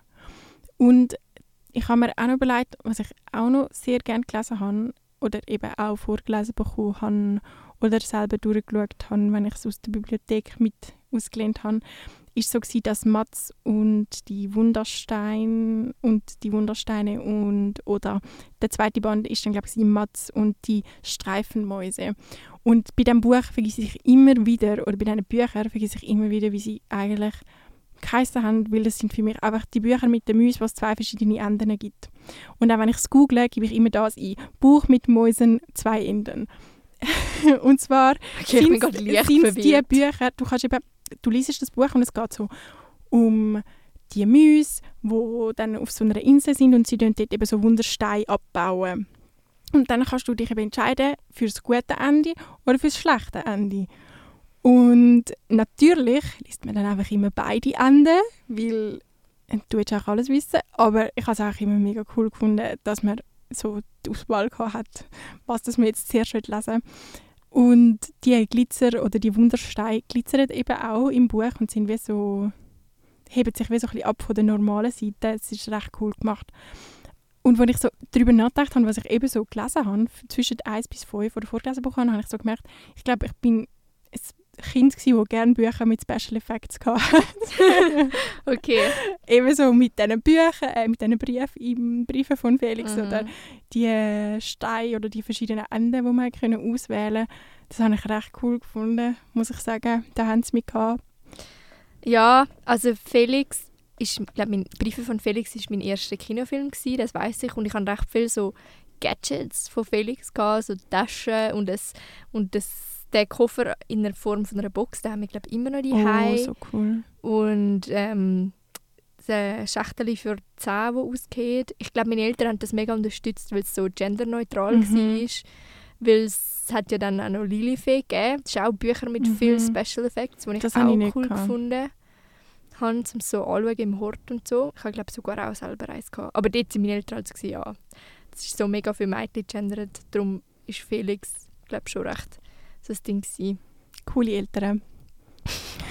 Und ich habe mir auch noch überlegt, was ich auch noch sehr gerne gelesen habe oder eben auch vorgelesen bekommen habe oder selber durchgeschaut habe, wenn ich es aus der Bibliothek mit ausgelehnt habe, ist so gewesen, dass Mats und die Wunderstein und die Wundersteine und oder der zweite Band ist dann glaube ich Mats und die Streifenmäuse. Und bei diesem Buch vergesse ich immer wieder, oder bei diesen Büchern vergesse ich immer wieder, wie sie eigentlich geheissen haben, weil das sind für mich einfach die Bücher mit den Mäusen, was zwei verschiedene Enden gibt. Und auch wenn ich es google, gebe ich immer das ein. Buch mit Mäusen, zwei Enden. [LAUGHS] und zwar Okay, leicht sind's die. Bücher, du kannst eben, du liest das Buch und es geht so um die Mäuse, die dann auf so einer Insel sind und sie dort eben so Wundersteine abbauen. Und dann kannst du dich eben entscheiden für das gute Ende oder für das schlechte Ende. Und natürlich liest man dann einfach immer beide Enden, weil äh, du willst auch alles wissen. Aber ich habe es auch immer mega cool gefunden, dass man so die Auswahl hat, was das man jetzt zuerst lesen will. Und die Glitzer oder die Wundersteine glitzern eben auch im Buch und sind wie so, heben sich wie so ein bisschen ab von der normalen Seite. Es ist recht cool gemacht. Und als ich so darüber nachgedacht habe, was ich eben so gelesen habe, zwischen 1 bis 5 oder vorgelesen bekommen, habe ich so gemerkt, ich glaube, ich bin ein Kind gewesen, das gerne Bücher mit Special Effects hatte. [LAUGHS] Okay. eben so mit diesen Büchern, äh, mit diesen Briefen, im Briefen von Felix Mhm. oder die äh, Steine oder die verschiedenen Enden, die man können auswählen konnte. Das habe ich recht cool gefunden, muss ich sagen. Da haben sie mich gehabt. Ja, also Felix ist, glaube mein Briefe von Felix ist mein erster Kinofilm gewesen, das weiß ich und ich hatte recht viel so Gadgets von Felix gehabt, so Taschen und das und das der Koffer in der Form von einer Box, den haben wir glaube immer noch die Oh, so cool. und ähm, das Schachtel für die Zähne, die ausgeht. Ich glaube, meine Eltern haben das mega unterstützt, weil es so genderneutral Mhm. war. Weil es hat ja dann auch noch Lilifee gegeben. Das sind auch Bücher mit Mhm. vielen Special Effects, die ich Das auch ich cool gehabt. gefunden habe, um so anschauen im Hort und so. Ich habe glaube sogar auch selber eins gehabt. Aber dort waren meine Eltern also, ja, das ist so mega für Mädchen gendert. Darum ist Felix, glaube schon recht so ein Ding gewesen. Coole Eltern.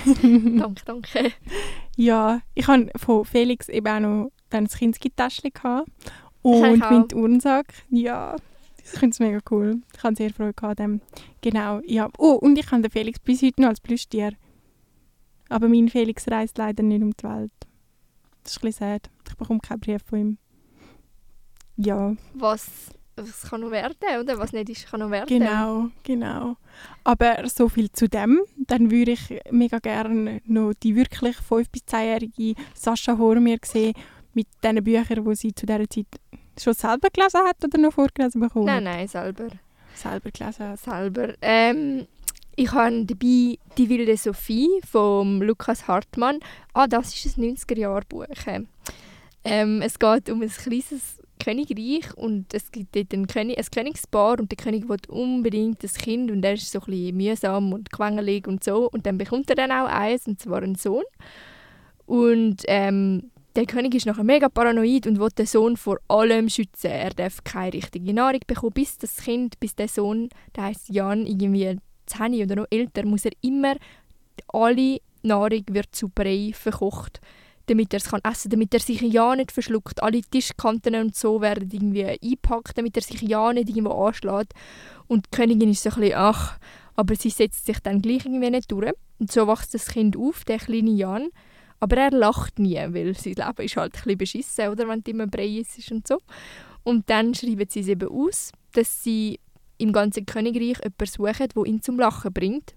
[LAUGHS] danke, danke. Ja, ich habe von Felix eben auch noch dann das Kinski-Täschchen gehabt. Und meinen Turnsack. Ja, ich finde es mega cool. Ich habe sehr Freude an dem. Genau, ja. Oh, und ich habe den Felix bis heute noch als Plüschtier. Aber mein Felix reist leider nicht um die Welt. Das ist ein bisschen sad. Ich bekomme keinen Brief von ihm. Ja, was, was kann noch werden, oder? Was nicht ist, kann noch werden. genau, genau. Aber so viel zu dem. Dann würde ich mega gerne noch die wirklich 5- bis 10-jährige Sascha vor mir sehen mit diesen Büchern, die sie zu dieser Zeit schon selber gelesen hat oder noch vorgelesen bekommen Nein, nein, selber. Selber gelesen hat. Selber. Ähm, Ich habe dabei «Die wilde Sophie» von Lukas Hartmann. Ah, das ist ein 90er-Jahre-Buch. Ähm, es geht um ein kleines Königreich und es gibt dort ein, König, ein Königspaar und der König will unbedingt ein Kind und er ist so ein mühsam und quengelig und so. Und dann bekommt er dann auch eins und zwar einen Sohn. Und ähm, der König ist nachher mega paranoid und will den Sohn vor allem schützen. Er darf keine richtige Nahrung bekommen, bis das Kind, bis der Sohn, der heißt Jan, irgendwie 10 oder noch älter, muss er immer alle Nahrung wird zu Brei verkocht, damit er es kann essen, damit er sich ja nicht verschluckt. Alle Tischkanten und so werden irgendwie eingepackt, damit er sich ja nicht irgendwo anschlägt. Und die Königin ist so ein bisschen, ach, aber sie setzt sich dann gleich irgendwie nicht durch. Und so wächst das Kind auf, der kleine Jan. Aber er lacht nie, weil sein Leben ist halt ein bisschen beschissen, oder, wenn es immer Brei ist und so. Und dann schreiben sie es eben aus, dass sie im ganzen Königreich jemanden suchen, der ihn zum Lachen bringt.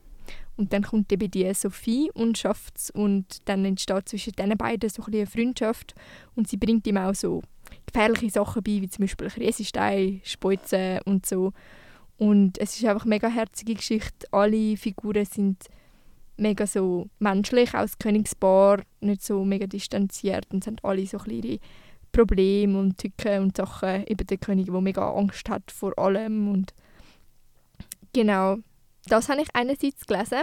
Und dann kommt eben die Sophie und schafft es und dann entsteht zwischen den beiden so ein eine Freundschaft und sie bringt ihm auch so gefährliche Sachen bei, wie zum Beispiel Kriesestein, Speuzen und so. Und es ist einfach eine mega herzige Geschichte. Alle Figuren sind mega so menschlich, auch das Königspaar nicht so mega distanziert und sind alle so ihre Probleme und Tücken und Sachen. Eben der König, der mega Angst hat vor allem und genau, das habe ich einerseits gelesen.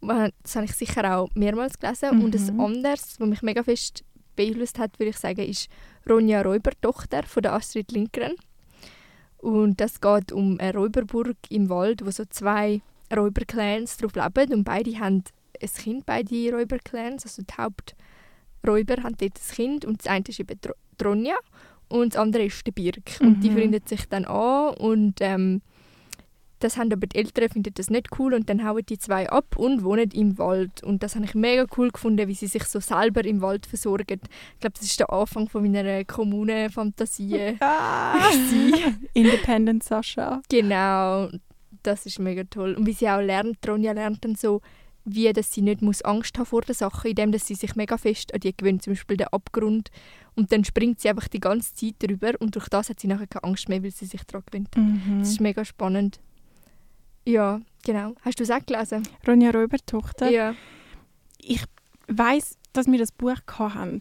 Das habe ich sicher auch mehrmals gelesen. Mhm. Und ein anderes, was mich mega fest beeinflusst hat, würde ich sagen, ist Ronja Räuber, Tochter von der Astrid Lindgren. Und das geht um eine Räuberburg im Wald, wo so zwei Räuberclans drauf leben. Und beide haben ein Kind, beide Räuberclans. Also die Haupträuber haben dort ein Kind. Und das eine ist eben Tro- die Ronja und das andere ist der Birk. Und die Mhm. freundet sich dann an und ähm, das haben aber die Eltern finden das nicht cool und dann hauen die zwei ab und wohnen im Wald. Und das habe ich mega cool gefunden, wie sie sich so selber im Wald versorgen. Ich glaube, das ist der Anfang von meiner Kommune-Fantasie. Ah, [LAUGHS] [LAUGHS] [LAUGHS] Independent Sascha. genau, das ist mega toll. Und wie sie auch lernt, Ronja lernt dann so, wie dass sie nicht muss Angst haben vor der Sache, indem dass sie sich mega fest an die gewöhnt, zum Beispiel den Abgrund. Und dann springt sie einfach die ganze Zeit drüber und durch das hat sie nachher keine Angst mehr, weil sie sich daran gewöhnt. Mhm. Das ist mega spannend. Ja, genau. Hast du es auch gelesen? Ronja Räuber, Tochter. Ja. ich weiß, dass wir das Buch hatten.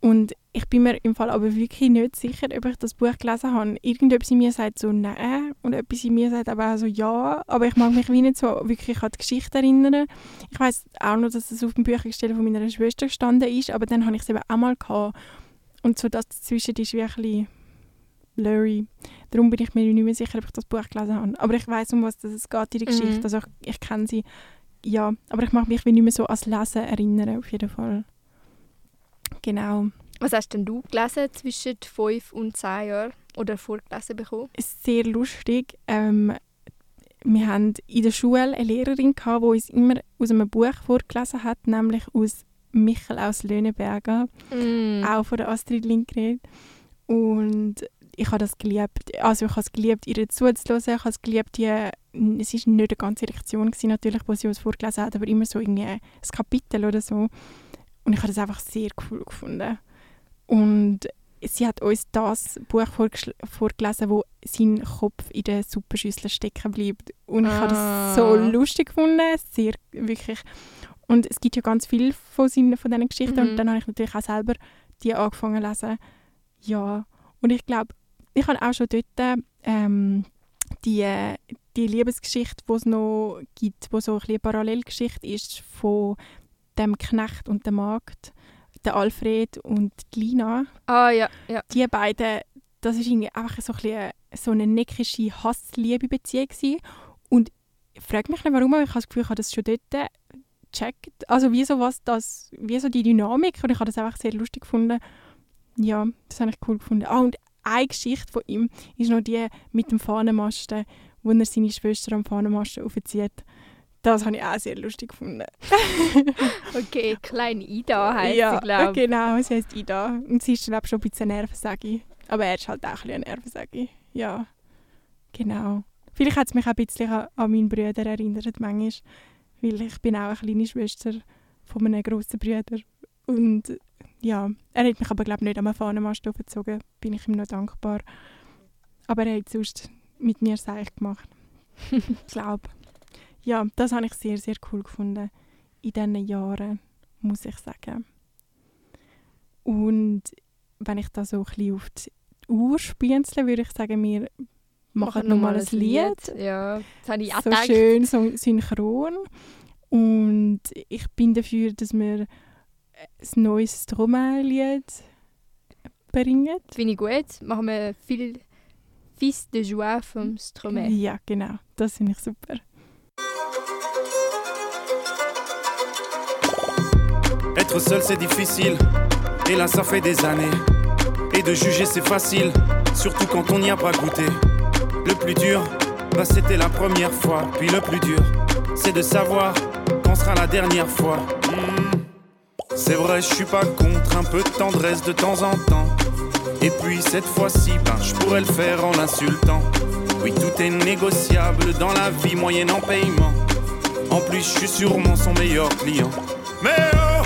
Und ich bin mir im Fall aber wirklich nicht sicher, ob ich das Buch gelesen habe. Irgendetwas in mir sagt so nein und etwas in mir sagt aber auch so ja. Aber ich mag mich wie nicht so wirklich an die Geschichte erinnern. Ich weiß auch noch, dass es auf dem Büchergestell von meiner Schwester gestanden ist, aber dann habe ich es eben auch mal gehabt. Und so das dazwischen ist wirklich blurry. Darum bin ich mir nicht mehr sicher, ob ich das Buch gelesen habe. Aber ich weiß um was es geht in der Mhm. Geschichte. Also ich, ich kenne sie. Ja, aber ich mag mich wie nicht mehr so ans Lesen erinnern, auf jeden Fall. Genau. Was hast denn du gelesen zwischen 5 und 10 Jahren? Oder vorgelesen bekommen? Sehr lustig. Ähm, wir hatten in der Schule eine Lehrerin, gehabt, die uns immer aus einem Buch vorgelesen hat, nämlich aus Michel aus Löhneberger, Mm. auch von der Astrid Lindgren. Und ich habe das geliebt. Also ich habe es geliebt, ihr zuzuhören. Ich habe es geliebt, die, es war nicht eine ganze Lektion, gewesen, natürlich, wo sie uns vorgelesen hat, aber immer so irgendwie ein Kapitel oder so. Und ich habe das einfach sehr cool gefunden. Und sie hat uns das Buch vorgelesen, wo sein Kopf in der Suppenschüssel stecken bleibt. Und ich habe das so Ah. lustig gefunden, sehr, wirklich. Und es gibt ja ganz viel von, seinen, von diesen Geschichten Mhm. und dann habe ich natürlich auch selber die angefangen zu lesen. Ja, und ich glaube, ich habe auch schon dort ähm, die, die Liebesgeschichte, die es noch gibt, wo so ein bisschen eine Parallelgeschichte ist von dem Knecht und dem Magd, der Alfred und die Lina. Ah ja, ja. Die beiden, das ist irgendwie einfach so ein bisschen so eine neckische Hass-Liebe-Beziehung. Und ich frage mich nicht warum, aber ich habe das Gefühl, ich habe das schon dort gecheckt. Also wieso was das, wieso die Dynamik und ich habe das einfach sehr lustig gefunden. Ja, das habe ich cool gefunden. Ah, und eine Geschichte von ihm ist noch die mit dem Fahnenmasten, wo er seine Schwester am Fahnenmasten aufzieht. Das habe ich auch sehr lustig gefunden. [LAUGHS] [LAUGHS] Okay, Klein Ida heisst ja, sie, glaube ich. genau, sie heißt Ida. Und sie ist glaube ich schon ein bisschen Nervensäge. Aber er ist halt auch ein bisschen Nervensäge. Ja, genau. Vielleicht hat es mich auch ein bisschen an, an meinen Bruder erinnert, manchmal. Weil ich bin auch eine kleine Schwester von einem grossen Bruder. Und ja, er hat mich aber glaube ich nicht am Fahnenmast aufgezogen. Bin ich ihm noch dankbar. Aber er hat sonst mit mir Seich gemacht. [LAUGHS] ich glaube. ja, das habe ich sehr, sehr cool gefunden in diesen Jahren, muss ich sagen. Und wenn ich da so ein bisschen auf die Uhr spienzle, würde ich sagen, wir machen nochmal ein Lied. Ja, das habe ich auch so gedacht. schön so synchron. Und ich bin dafür, dass wir ein neues Stromae-Lied bringen. Finde ich gut. Machen wir viel Fils de Joie vom Stromae. Ja, genau. Das finde ich super. Être seul c'est difficile, et là ça fait des années. Et de juger c'est facile, surtout quand on n'y a pas goûté. Le plus dur, bah c'était la première fois. Puis le plus dur, c'est de savoir quand sera la dernière fois. Hmm. C'est vrai, je suis pas contre un peu de tendresse de temps en temps. Et puis cette fois-ci, ben je pourrais le faire en l'insultant. Oui, tout est négociable dans la vie moyenne en paiement. En plus, je suis sûrement son meilleur client. Mais oh,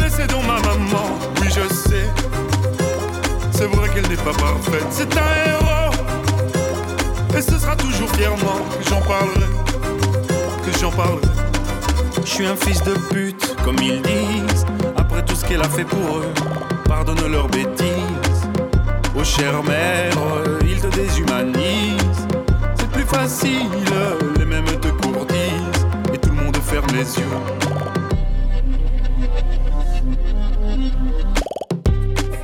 laissez donc ma maman, oui je sais. C'est vrai qu'elle n'est pas parfaite, c'est un héros. Et ce sera toujours fièrement que j'en parlerai, que j'en parlerai. Je suis un fils de pute, comme ils disent. Après tout ce qu'elle a fait pour eux, pardonne leurs bêtises. Oh chère mère, ils te déshumanisent. C'est plus facile, les mêmes te courtisent. Et tout le monde ferme les yeux.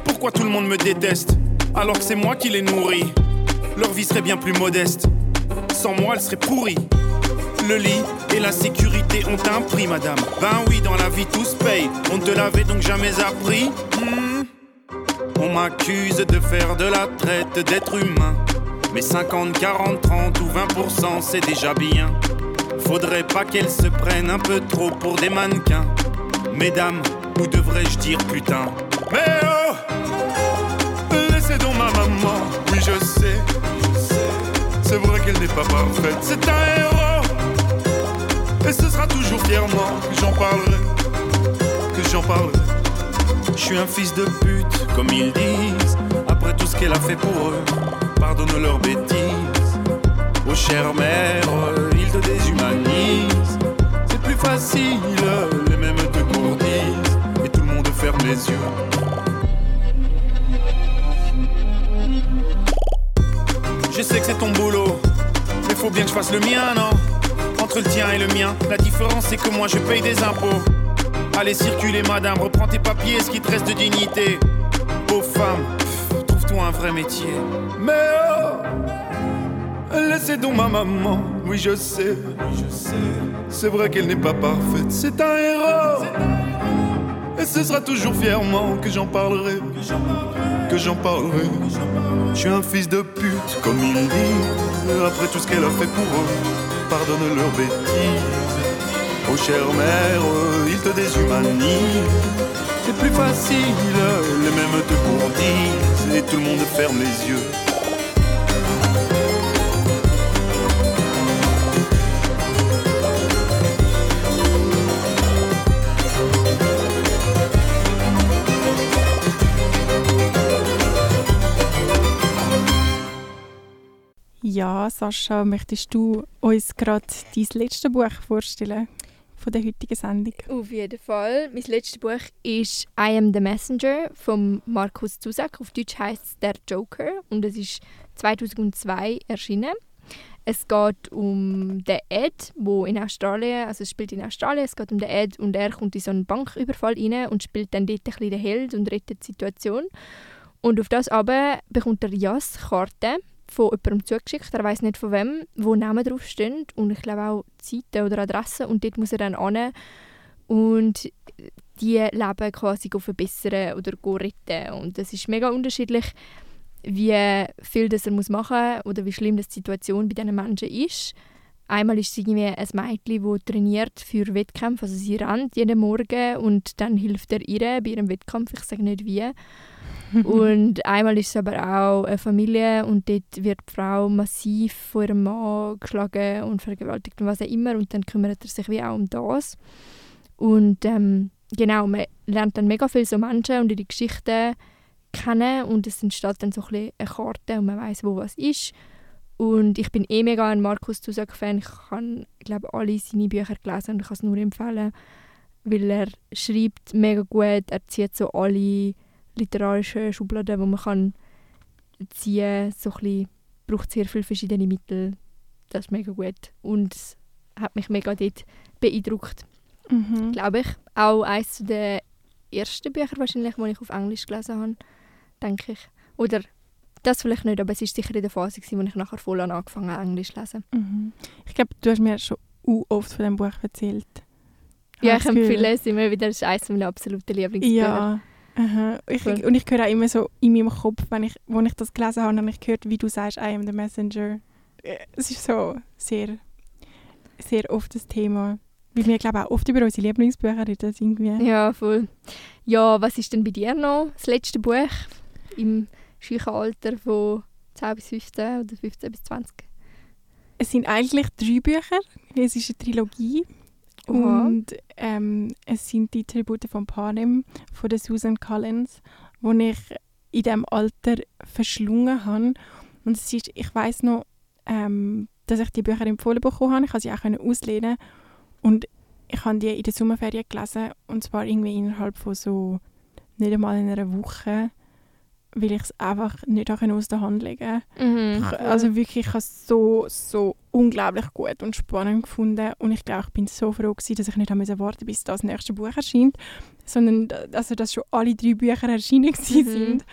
Pourquoi tout le monde me déteste alors que c'est moi qui les nourris? Leur vie serait bien plus modeste. Sans moi, elle serait pourrie. Le lit et la sécurité ont un prix, madame. Ben oui, dans la vie tout se paye. On ne te l'avait donc jamais appris. Hmm. On m'accuse de faire de la traite d'être humain. Mais 50, 40, 30 ou 20%, c'est déjà bien. Faudrait pas qu'elles se prennent un peu trop pour des mannequins. Mesdames, ou devrais-je dire putain? Mais oh Laissez donc ma maman, oui je sais. C'est vrai qu'elle n'est pas parfaite, c'est un héros. Et ce sera toujours fièrement que j'en parlerai. Que j'en parlerai. Je suis un fils de pute, comme ils disent. Après tout ce qu'elle a fait pour eux, pardonne leurs bêtises. Oh chère mère, ils te déshumanisent. C'est plus facile, les mêmes te courtisent. Et tout le monde ferme les yeux. Je sais que c'est ton boulot, mais faut bien que je fasse le mien, non? Entre le tien et le mien, la différence c'est que moi je paye des impôts. Allez circuler madame, reprends tes papiers, ce qui te reste de dignité. Pauvre femme, trouve-toi un vrai métier. Mais oh, laissez donc ma maman, oui je sais, je sais. C'est vrai qu'elle n'est pas parfaite, c'est un héros. Et ce sera toujours fièrement que j'en parlerai, que j'en parlerai. Je suis un fils de pute, comme ils disent. Après tout ce qu'elle a fait pour eux, pardonne leurs bêtises. Oh chère mère, ils te déshumanisent. C'est plus facile, les mêmes te courtisent. Et tout le monde ferme les yeux. Sascha, möchtest du uns gerade dein letztes Buch vorstellen von der heutigen Sendung? Auf jeden Fall. Mein letztes Buch ist I Am the Messenger von Markus Zusak. Auf Deutsch heißt es Der Joker und es ist 2002 erschienen. Es geht um den Ed, wo in Australien, also es spielt in Australien, es geht um den Ed und er kommt in so einen Banküberfall rein und spielt dann dort ein bisschen den Held und rettet die Situation. Und auf das aber bekommt er Jas Karte von jemandem zugeschickt, er weiß nicht von wem, wo Namen draufstehen. Und ich glaube auch Zeiten oder Adressen. Und dort muss er dann hin. Und die Leben quasi verbessern oder retten. Und das ist mega unterschiedlich, wie viel das er muss machen oder wie schlimm die Situation bei diesen Menschen ist. Einmal ist sie irgendwie ein Mädchen, das trainiert für Wettkämpfe, also sie rennt jeden Morgen und dann hilft er ihr bei ihrem Wettkampf, ich sage nicht wie. [LAUGHS] und einmal ist es aber auch eine Familie und dort wird die Frau massiv von ihrem Mann geschlagen und vergewaltigt und was auch immer und dann kümmert er sich wie auch um das. Und ähm, genau, man lernt dann mega viel so Menschen und ihre Geschichten kennen und es entsteht dann so ein bisschen eine Karte und man weiß wo was ist. Und ich bin eh mega ein Markus Zusak-Fan. Ich habe, glaube alle seine Bücher gelesen und ich kann es nur empfehlen, weil er schreibt mega gut. Er zieht so alle literarischen Schubladen, die man kann ziehen kann. So braucht sehr viele verschiedene Mittel. Das ist mega gut. Und es hat mich mega dort beeindruckt, Mhm. glaube ich. Auch eines der ersten Bücher wahrscheinlich, die ich auf Englisch gelesen habe, denke ich. Oder das vielleicht nicht, aber es war sicher in der Phase, gewesen, wo ich nachher voll an angefangen habe, Englisch zu lesen. Mhm. Ich glaube, du hast mir schon oft von dem Buch erzählt. Ja, ich empfehle es immer wieder. Das ist eines meiner absoluten Lieblingsbücher. Ja. Aha. Ich, und ich höre auch immer so in meinem Kopf, wenn ich, wo ich das gelesen habe, habe ich gehört, wie du sagst, I am the messenger. Äh, Es ist so sehr, sehr oft das Thema. Weil wir, glaube auch oft über unsere Lieblingsbücher reden. Irgendwie. Ja, voll. Ja, was ist denn bei dir noch das letzte Buch im scheuchen Alter von 10 bis 15 oder 15 bis 20? Es sind eigentlich drei Bücher. Es ist eine Trilogie. Oha. Und ähm, es sind die Tribute von Panem von der Susan Collins, wo ich in diesem Alter verschlungen habe. Und es ist, ich weiß noch, ähm, dass ich die Bücher empfohlen bekommen habe. Ich konnte sie auch auslehnen Und ich habe die in der Sommerferien gelesen. Und zwar irgendwie innerhalb von so nicht einmal in einer Woche, weil ich es einfach nicht auch aus der Hand legen konnte. Mhm. Ich- Also wirklich, ich habe es so, so unglaublich gut und spannend gefunden. Und ich glaube, ich bin so froh gewesen, dass ich nicht haben warten bis das nächste Buch erscheint, sondern also, dass schon alle drei Bücher erschienen Mhm. sind.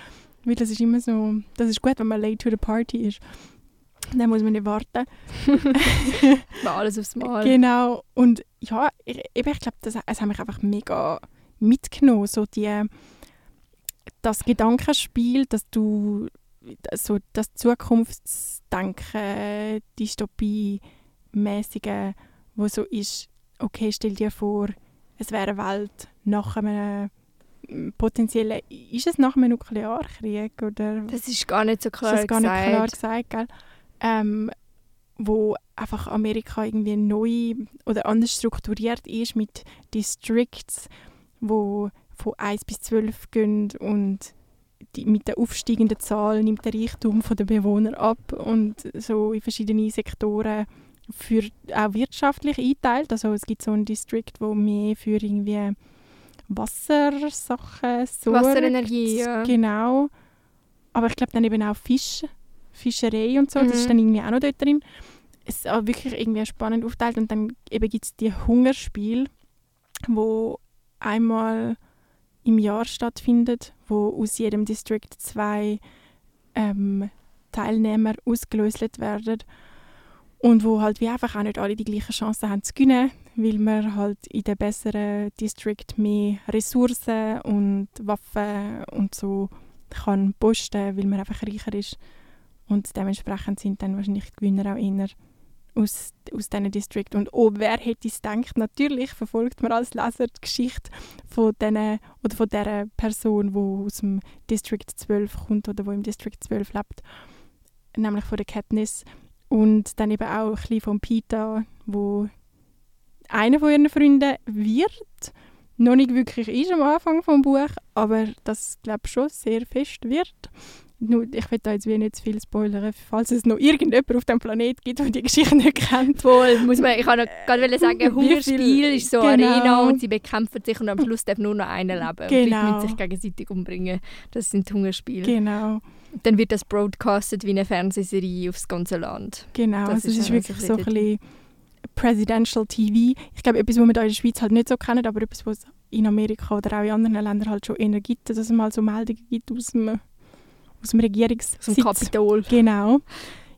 Weil das ist immer so, das ist gut, wenn man late to the party ist. Dann muss man nicht warten. [LAUGHS] War alles aufs Mal. Genau. Und ja, ich, eben, ich glaube, das, es hat mich einfach mega mitgenommen. So die, das Gedankenspiel, dass du so das Zukunftsdenken, Dystopie mäßige, wo so ist, okay, stell dir vor, es wäre eine Welt nach einem potenziellen, ist es nach einem Nuklearkrieg oder Das ist gar nicht so klar ist das gar nicht gesagt. klar gesagt, gell? Ähm, wo einfach Amerika irgendwie neu oder anders strukturiert ist mit Districts, wo von 1 bis 12 gehen und die, mit der aufsteigenden Zahl nimmt der Reichtum der Bewohner ab und so in verschiedene Sektoren für auch wirtschaftlich einteilt. Also es gibt so einen District, wo mehr für irgendwie Wassersachen sorgt. Wasserenergie, ja. Genau. Aber ich glaube dann eben auch Fisch, Fischerei und so, das ist Mhm. dann irgendwie auch noch dort drin. Es ist auch wirklich irgendwie spannend aufteilt und dann eben gibt es die Hungerspiele, wo einmal im Jahr stattfindet, wo aus jedem District zwei ähm, Teilnehmer ausgelöst werden und wo halt wie einfach auch nicht alle die gleichen Chancen haben zu gewinnen, weil man halt in der besseren District mehr Ressourcen und Waffen und so kann posten, weil man einfach reicher ist. Und dementsprechend sind dann wahrscheinlich die Gewinner auch eher aus, aus diesen District. Und oh, wer hätte es gedacht? Natürlich verfolgt man als Leser die Geschichte von, denen, oder von dieser Person, die aus dem District 12 kommt oder wo im District 12 lebt, nämlich von der Katniss. Und dann eben auch ein bisschen von Pita, wo einer von ihren Freunden wird, noch nicht wirklich ist am Anfang vom Buch, aber das glaube ich schon sehr fest wird. Nur, ich will da jetzt wie nicht zu viel spoilern, falls es noch irgendjemand auf dem Planet gibt, der die Geschichte nicht kennt. Voll, muss man, ich kann noch gerade sagen, Hungerspiel ist so genau. Arena und sie bekämpfen sich und am Schluss darf nur noch einer leben. Und die Genau. müssen sich gegenseitig umbringen. Das sind Hungerspiele. Genau, Dann wird das broadcastet wie eine Fernsehserie aufs ganze Land. genau. Das Also es ist ist ja wirklich so so ein bisschen Presidential TV. Ich glaube, etwas, was wir da in der Schweiz halt nicht so kennen, aber etwas, was es in Amerika oder auch in anderen Ländern halt schon eher gibt, dass es mal so Meldungen gibt aus dem, aus dem Regierungssitz. Zum Kapitol. Genau. [LAUGHS]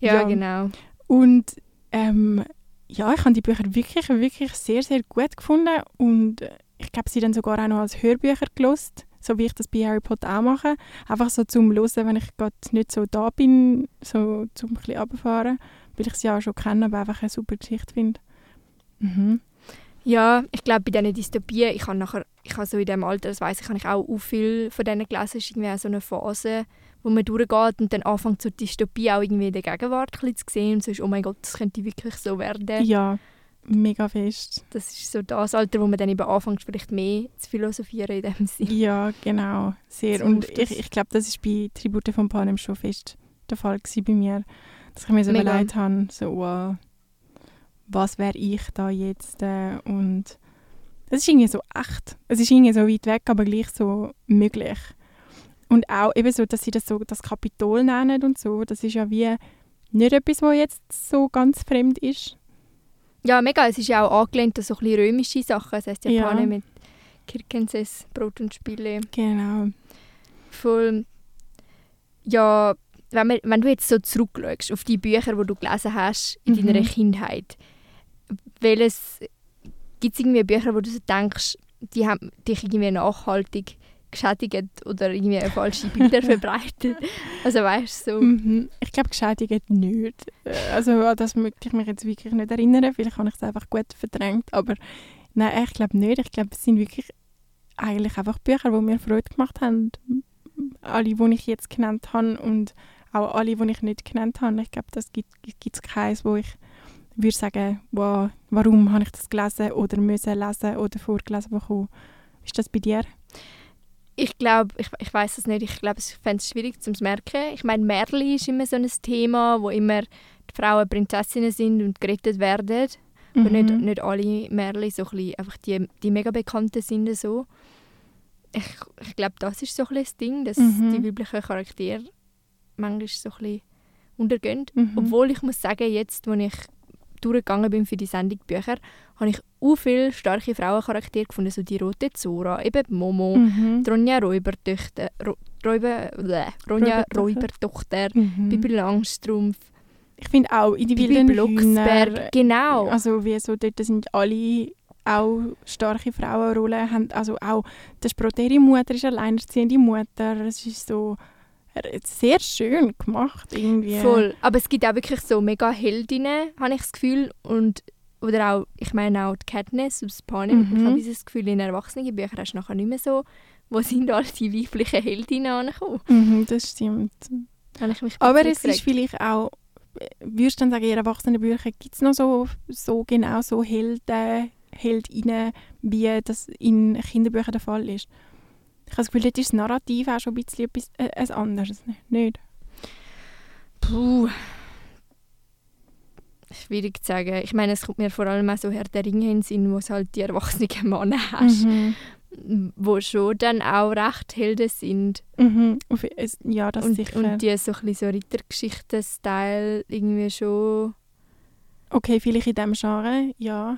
Ja, Ja. genau. Und ähm, ja, ich habe die Bücher wirklich, wirklich sehr, sehr gut gefunden und ich habe sie dann sogar auch noch als Hörbücher gelost, so wie ich das bei Harry Potter auch mache. Einfach so zum Hören, wenn ich gerade nicht so da bin, so zum ein bisschen runterfahren, weil ich sie auch schon kenne, aber einfach eine super Geschichte finde. Mhm. Ja, ich glaube, bei diesen Dystopien, ich habe nachher, ich habe so in dem Alter, das weiss ich, habe ich auch, auch viel von denen gelesen, es ist irgendwie auch so eine Phase, wo man durchgeht und dann anfängt so die Dystopie auch irgendwie in der Gegenwart ein zu sehen und so ist, oh mein Gott, das könnte wirklich so werden. Ja, mega fest. Das ist so das Alter, wo man dann eben anfängt, vielleicht mehr zu philosophieren in dem Sinne. Ja, genau. Sehr. So und ich, ich glaube, das ist bei Tribute von Panem schon fest der Fall gewesen bei mir. dass ich mir so Mega. überlegt habe, so, wow, was wäre ich da jetzt äh, und es ist irgendwie so echt. Es ist irgendwie so weit weg, aber gleich so möglich. Und auch eben so, dass sie das so das Kapitol nennen und so, das ist ja wie nicht etwas, was jetzt so ganz fremd ist. Ja, mega. Es ist ja auch angelehnt an so ein bisschen römische Sachen. Das heisst Ja. Japaner mit Kirkenses, Brot und Spiele. Genau. Voll. Ja, wenn, man, wenn du jetzt so zurückschaust auf die Bücher, die du gelesen hast in Mhm. deiner Kindheit, welches gibt es irgendwie Bücher, wo du so denkst, die haben dich irgendwie nachhaltig geschädigt oder irgendwie falsche Bilder [LAUGHS] verbreitet? Also weißt du, so. Mhm. Ich glaube, geschädigt nicht. Äh, Also an das möchte ich mich jetzt wirklich nicht erinnern. Vielleicht habe ich es einfach gut verdrängt. Aber nein, ich glaube nicht. Ich glaube, es sind wirklich eigentlich einfach Bücher, die mir Freude gemacht haben. Alle, die ich jetzt genannt habe und auch alle, die ich nicht genannt habe. Ich glaube, das gibt es keins, wo ich würde sagen, wow, warum habe ich das gelesen oder müssen lesen oder vorgelesen bekommen. Ist das bei dir? Ich glaube, ich, ich weiß es nicht, ich glaube, ich fände es schwierig zu merken. Ich meine, Märli ist immer so ein Thema, wo immer die Frauen Prinzessinnen sind und gerettet werden. Aber nicht, Mhm. nicht alle Märchen, so ein bisschen, einfach die, die mega bekannten sind so. Ich, ich glaube, das ist so ein bisschen das Ding, dass Mhm. die weiblichen Charaktere manchmal so ein bisschen untergehen. Mhm. Obwohl ich muss sagen, jetzt, als ich durchgegangen bin für die Sendung Bücher, habe ich auch viele starke Frauencharaktere gefunden, so die rote Zora, eben Momo, Mhm. Ronja Räubertochter, Ro, Räuber, bleh, Ronja Räubertochter. Mhm. Bibi Langstrumpf, Ich finde auch in die Bibi Blocksberg, Hühner, genau. also wie so, dort sind alle auch starke Frauenrollen, haben also auch die Sproterie-Mutter ist alleinerziehende Mutter, es ist so sehr schön gemacht irgendwie. Voll. Aber es gibt auch wirklich so mega Heldinnen, habe ich das Gefühl. Und, oder auch, ich meine auch die Katniss aus Panem. Mhm. Ich habe dieses Gefühl, in Erwachsenenbüchern hast du nachher nicht mehr so, wo sind all die weiblichen Heldinnen angekommen. Mhm, das stimmt. Aber es ist gefragt. vielleicht auch, würdest du dann sagen, in Erwachsenenbüchern gibt es noch so, so genau so Helden, Heldinnen, wie das in Kinderbüchern der Fall ist? Ich habe das Gefühl, dort ist das Narrativ auch schon ein bisschen etwas äh, ein anderes. Nicht? Puh. Schwierig zu sagen. Ich meine, es kommt mir vor allem auch so Herr der Ringe in den Sinn, wo es halt die erwachsenen Männer hast, Mhm. wo schon dann auch recht Helden sind. Mhm. Ja, das Und, sicher. und die so ein bisschen so Rittergeschichten-Style irgendwie schon... okay, vielleicht in diesem Genre, ja.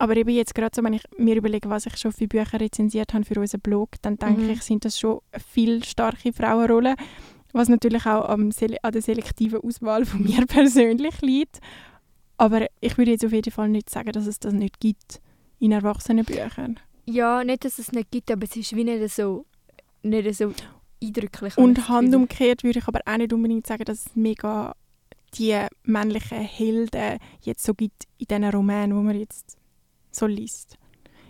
Aber eben jetzt gerade so, wenn ich mir überlege, was ich schon für Bücher rezensiert habe für unseren Blog, dann denke Mhm. ich, sind das schon viel starke Frauenrollen, was natürlich auch an der selektiven Auswahl von [LAUGHS] mir persönlich liegt. Aber ich würde jetzt auf jeden Fall nicht sagen, dass es das nicht gibt in Erwachsenenbüchern. Ja, nicht, dass es nicht gibt, aber es ist wie nicht so, nicht so eindrücklich. Und handumgekehrt würde ich aber auch nicht unbedingt sagen, dass es mega die männlichen Helden jetzt so gibt in diesen Romanen, wo man jetzt so liest.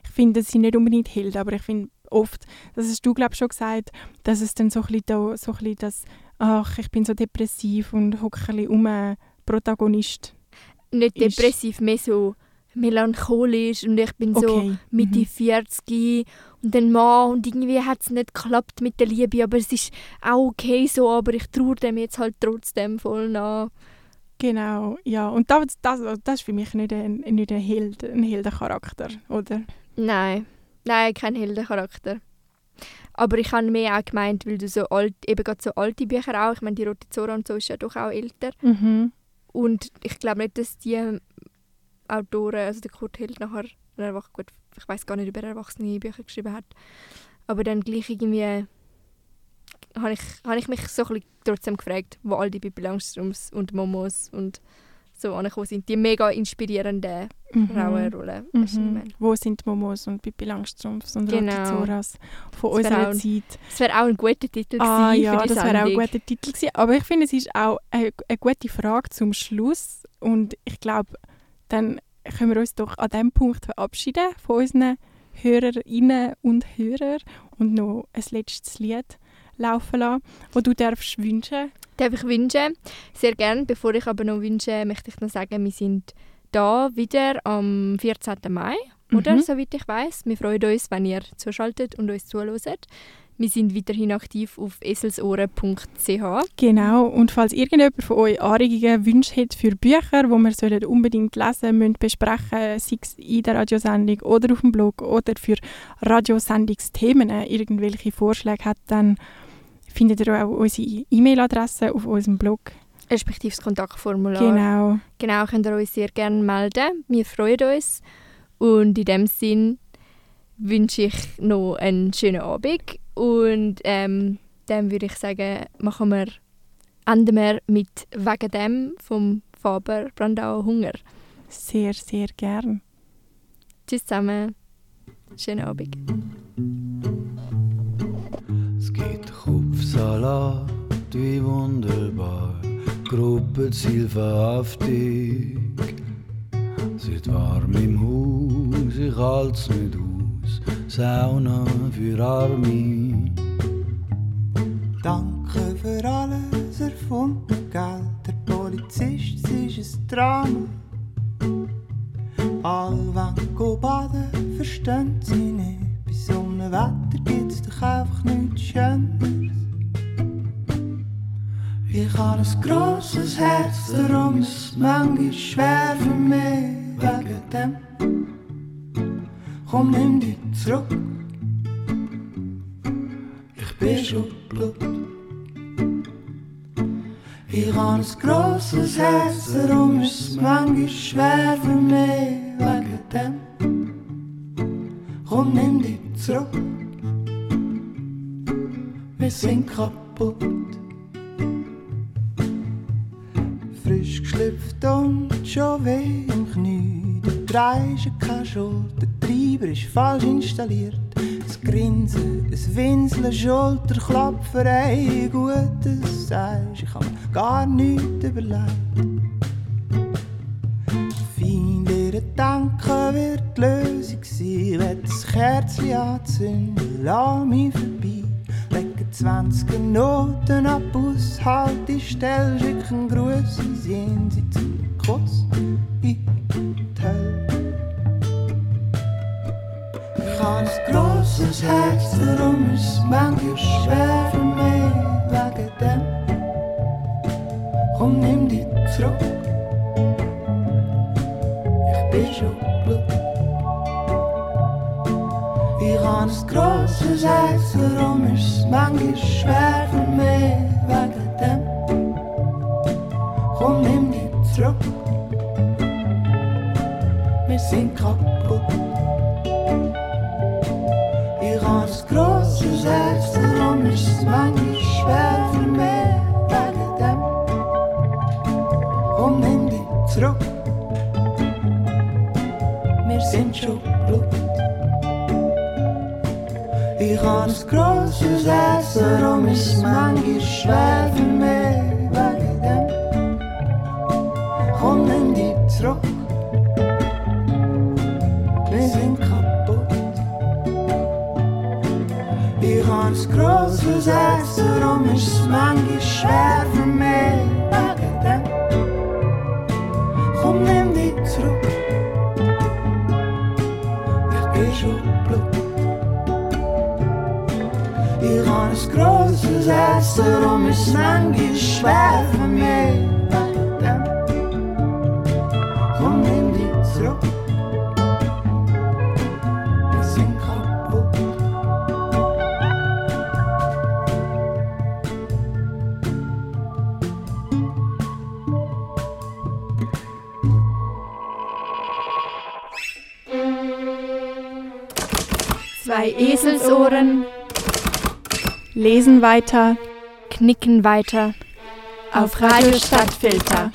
Ich finde, es sind nicht unbedingt Helden, aber ich finde oft, das hast du glaube schon gesagt, dass es dann so ein bisschen, da, so ein bisschen das, ach, ich bin so depressiv und hocke ein bisschen um Protagonist. Nicht ist- depressiv, mehr so melancholisch und ich bin so Okay. Mitte Mhm. 40 und dann Mann und irgendwie hat es nicht geklappt mit der Liebe, aber es ist auch okay so, aber ich traue dem jetzt halt trotzdem voll nach. Genau, ja. Und das, das, das ist für mich nicht ein, nicht ein Held, ein Heldencharakter, oder? Nein, nein, kein Heldencharakter. Aber ich habe mehr auch gemeint, weil du so alt, eben gerade so alte Bücher auch, ich meine, die Rote Zora und so ist ja doch auch älter. Mhm. Und ich glaube nicht, dass die Autoren, also der Kurt Held nachher, gut, ich weiß gar nicht, ob er erwachsene Bücher geschrieben hat, aber dann gleich irgendwie habe ich, habe ich mich so ein bisschen trotzdem gefragt, wo all die Bibi Langstrums und Momos und so angekommen sind. Die mega inspirierenden Mhm. Frauenrollen. Mhm. Wo sind Momos und Pippi Langstrumpfs und Genau. Zoras von Das unserer ein- Zeit? Das wäre auch ein guter Titel Ah gewesen ja, das wäre auch ein guter Titel gewesen. Aber ich finde, es ist auch eine, eine gute Frage zum Schluss. Und ich glaube, dann können wir uns doch an diesem Punkt verabschieden von unseren Hörerinnen und Hörern und noch ein letztes Lied laufen lassen, das du darfst wünschen. Darf ich wünschen? Sehr gerne. Bevor ich aber noch wünsche, möchte ich noch sagen, wir sind da wieder am 14. Mai, oder? Mhm. Soweit ich weiß. Wir freuen uns, wenn ihr zuschaltet und uns zuhört. Wir sind weiterhin aktiv auf eselsohren.ch. Genau, und falls irgendjemand von euch Anregungen, Wünsche hat für Bücher, die wir unbedingt lesen müssen, besprechen, sei es in der Radiosendung oder auf dem Blog oder für Radiosendungsthemen irgendwelche Vorschläge hat, dann findet ihr auch unsere E-Mail-Adresse auf unserem Blog. respektive das Kontaktformular. Genau. Genau, könnt ihr euch sehr gerne melden. Wir freuen uns. Und in dem Sinn wünsche ich noch einen schönen Abend. Und ähm, dann würde ich sagen, machen wir, enden wir mit «Wegen dem» vom Faber Brandauer Hunger. Sehr, sehr gern. Tschüss zusammen. Schönen Abend. Kopfsalat, wie wunderbar. Gruppenzielverhaftung. Seit warm im Haus, ich halt's nicht aus. Sauna für Arme. Danke für alles erfundene Geld. Der Polizist es ist ein Drama. All go baden, verstehen sie nicht. Bei so einem Wetter gibt's doch einfach nichts Schöneres. Ich habe ein grosses Herz, darum ist es manchmal schwer für mich. Wegen dem. Komm, nimm dich zurück. Ich bin schon Blut. Ich habe ein grosses Herz, darum ist es manchmal schwer für mich. Wegen dem. Komm, nimm dich zurück. Wir sind kaputt. Frisch geschlüpft und schon weh im Knie. Der Dreieck ist keine Schuld, der Treiber ist falsch installiert. Das Grinsen, ein Winseln, Schulterklopfen, ey, gutes sagst, ich habe gar nichts überlegt. Fein dir denken wird die Lösung sein, wenn das Kerzchen anzünden, lass mich vorbei. Lege 20 Noten ab, aushalte die Stelle, schick einen Gruß ins Jenseits und einen Kuss in Hölle. Ich habe ein grosses Herz, darum ist es manchmal schwer für mich, wegen dem. Komm, nimm dich zurück. Ich bin schon Blut. Ich habe ein grosses Herz, darum ist manchmal schwer für mich, wegen weiter knicken weiter auf Radio Stadtfilter.